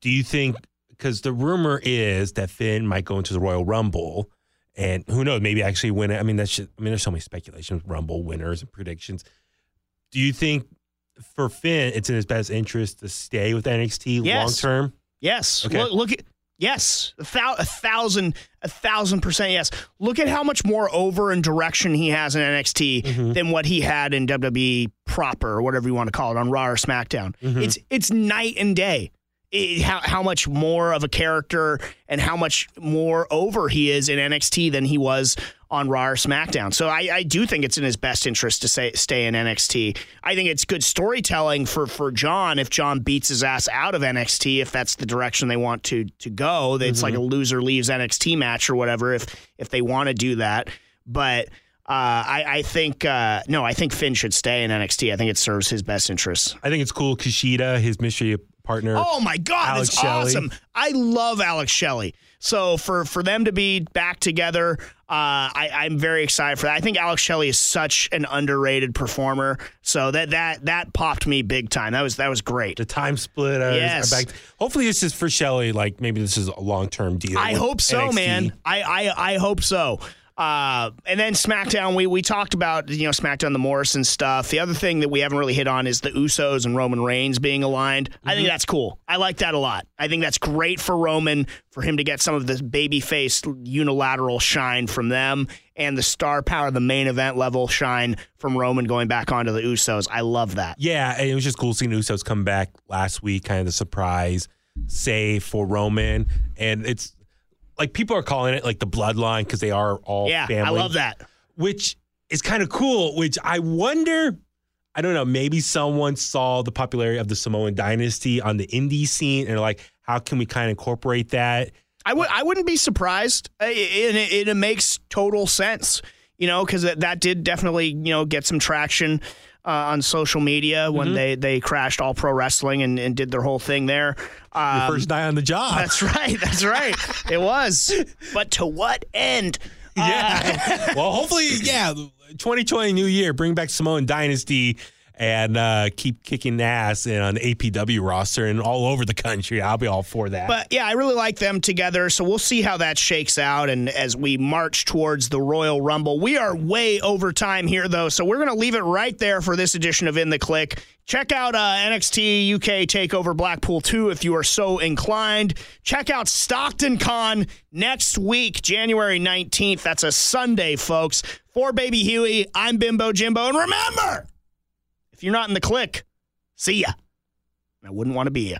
Do you think? Because the rumor is that Finn might go into the Royal Rumble, and who knows? Maybe actually win it. I mean, that's just, I mean, there's so many speculations, Rumble winners and predictions. Do you think for Finn, it's in his best interest to stay with NXT long term? Yes. Okay. Look, look at yes, a, thou, a thousand, a thousand percent yes. Look at how much more over and direction he has in NXT Mm-hmm. than what he had in WWE proper or whatever you want to call it on Raw or SmackDown. Mm-hmm. It's it's night and day. It- how how much more of a character and how much more over he is in NXT than he was on Raw or SmackDown. So I, I do think it's in his best interest to say, stay in NXT. I think it's good storytelling for for John if John beats his ass out of NXT if that's the direction they want to to go. It's like a loser leaves NXT match or whatever if if they want to do that. But uh, I, I think uh, no, I think Finn should stay in NXT. I think it serves his best interests. I think it's cool. Kushida, his mystery partner. Oh my God, Alex that's Shelley. awesome! I love Alex Shelley. So for for them to be back together, uh, I, I'm very excited for that. I think Alex Shelley is such an underrated performer. So that that that popped me big time. That was that was great. the time split. Uh, Yes. are back. Hopefully, this is for Shelley. Like maybe this is a long term deal. I hope so, NXT. man. I, I I hope so. Uh, and then SmackDown, we we talked about you know SmackDown the Morrison stuff. The other thing that we haven't really hit on is the Usos and Roman Reigns being aligned. I Mm-hmm. think that's cool. I like that a lot. I think that's great for Roman for him to get some of the babyface unilateral shine from them and the star power, the main event level shine from Roman going back onto the Usos. I love that. Yeah, it was just cool seeing Usos come back last week, kind of the surprise save for Roman, and it's like people are calling it like the bloodline because they are all Yeah, family. I love that. which is kind of cool. Which I wonder, I don't know, maybe someone saw the popularity of the Samoan dynasty on the indie scene and like, how can we kind of incorporate that? I would I wouldn't be surprised. Uh, It, it, it makes total sense, you know, because that, that did definitely you know get some traction uh, on social media when they they crashed all pro wrestling and, and did their whole thing there. Um, First night on the job. that's right. That's right. it was, but to what end? Yeah. well, hopefully, yeah. 2020 new year, bring back Samoan Dynasty and uh, keep kicking ass in the APW roster and all over the country. I'll be all for that. But yeah, I really like them together. So we'll see how that shakes out. And as we march towards the Royal Rumble, we are way over time here, though. So we're going to leave it right there for this edition of In the Click. Check out uh, NXT UK Takeover Blackpool 2 if you are so inclined. Check out Stockton Con next week, January 19th. That's a Sunday, folks. For Baby Huey, I'm Bimbo Jimbo. And remember, if you're not in the click, see ya. I wouldn't want to be you.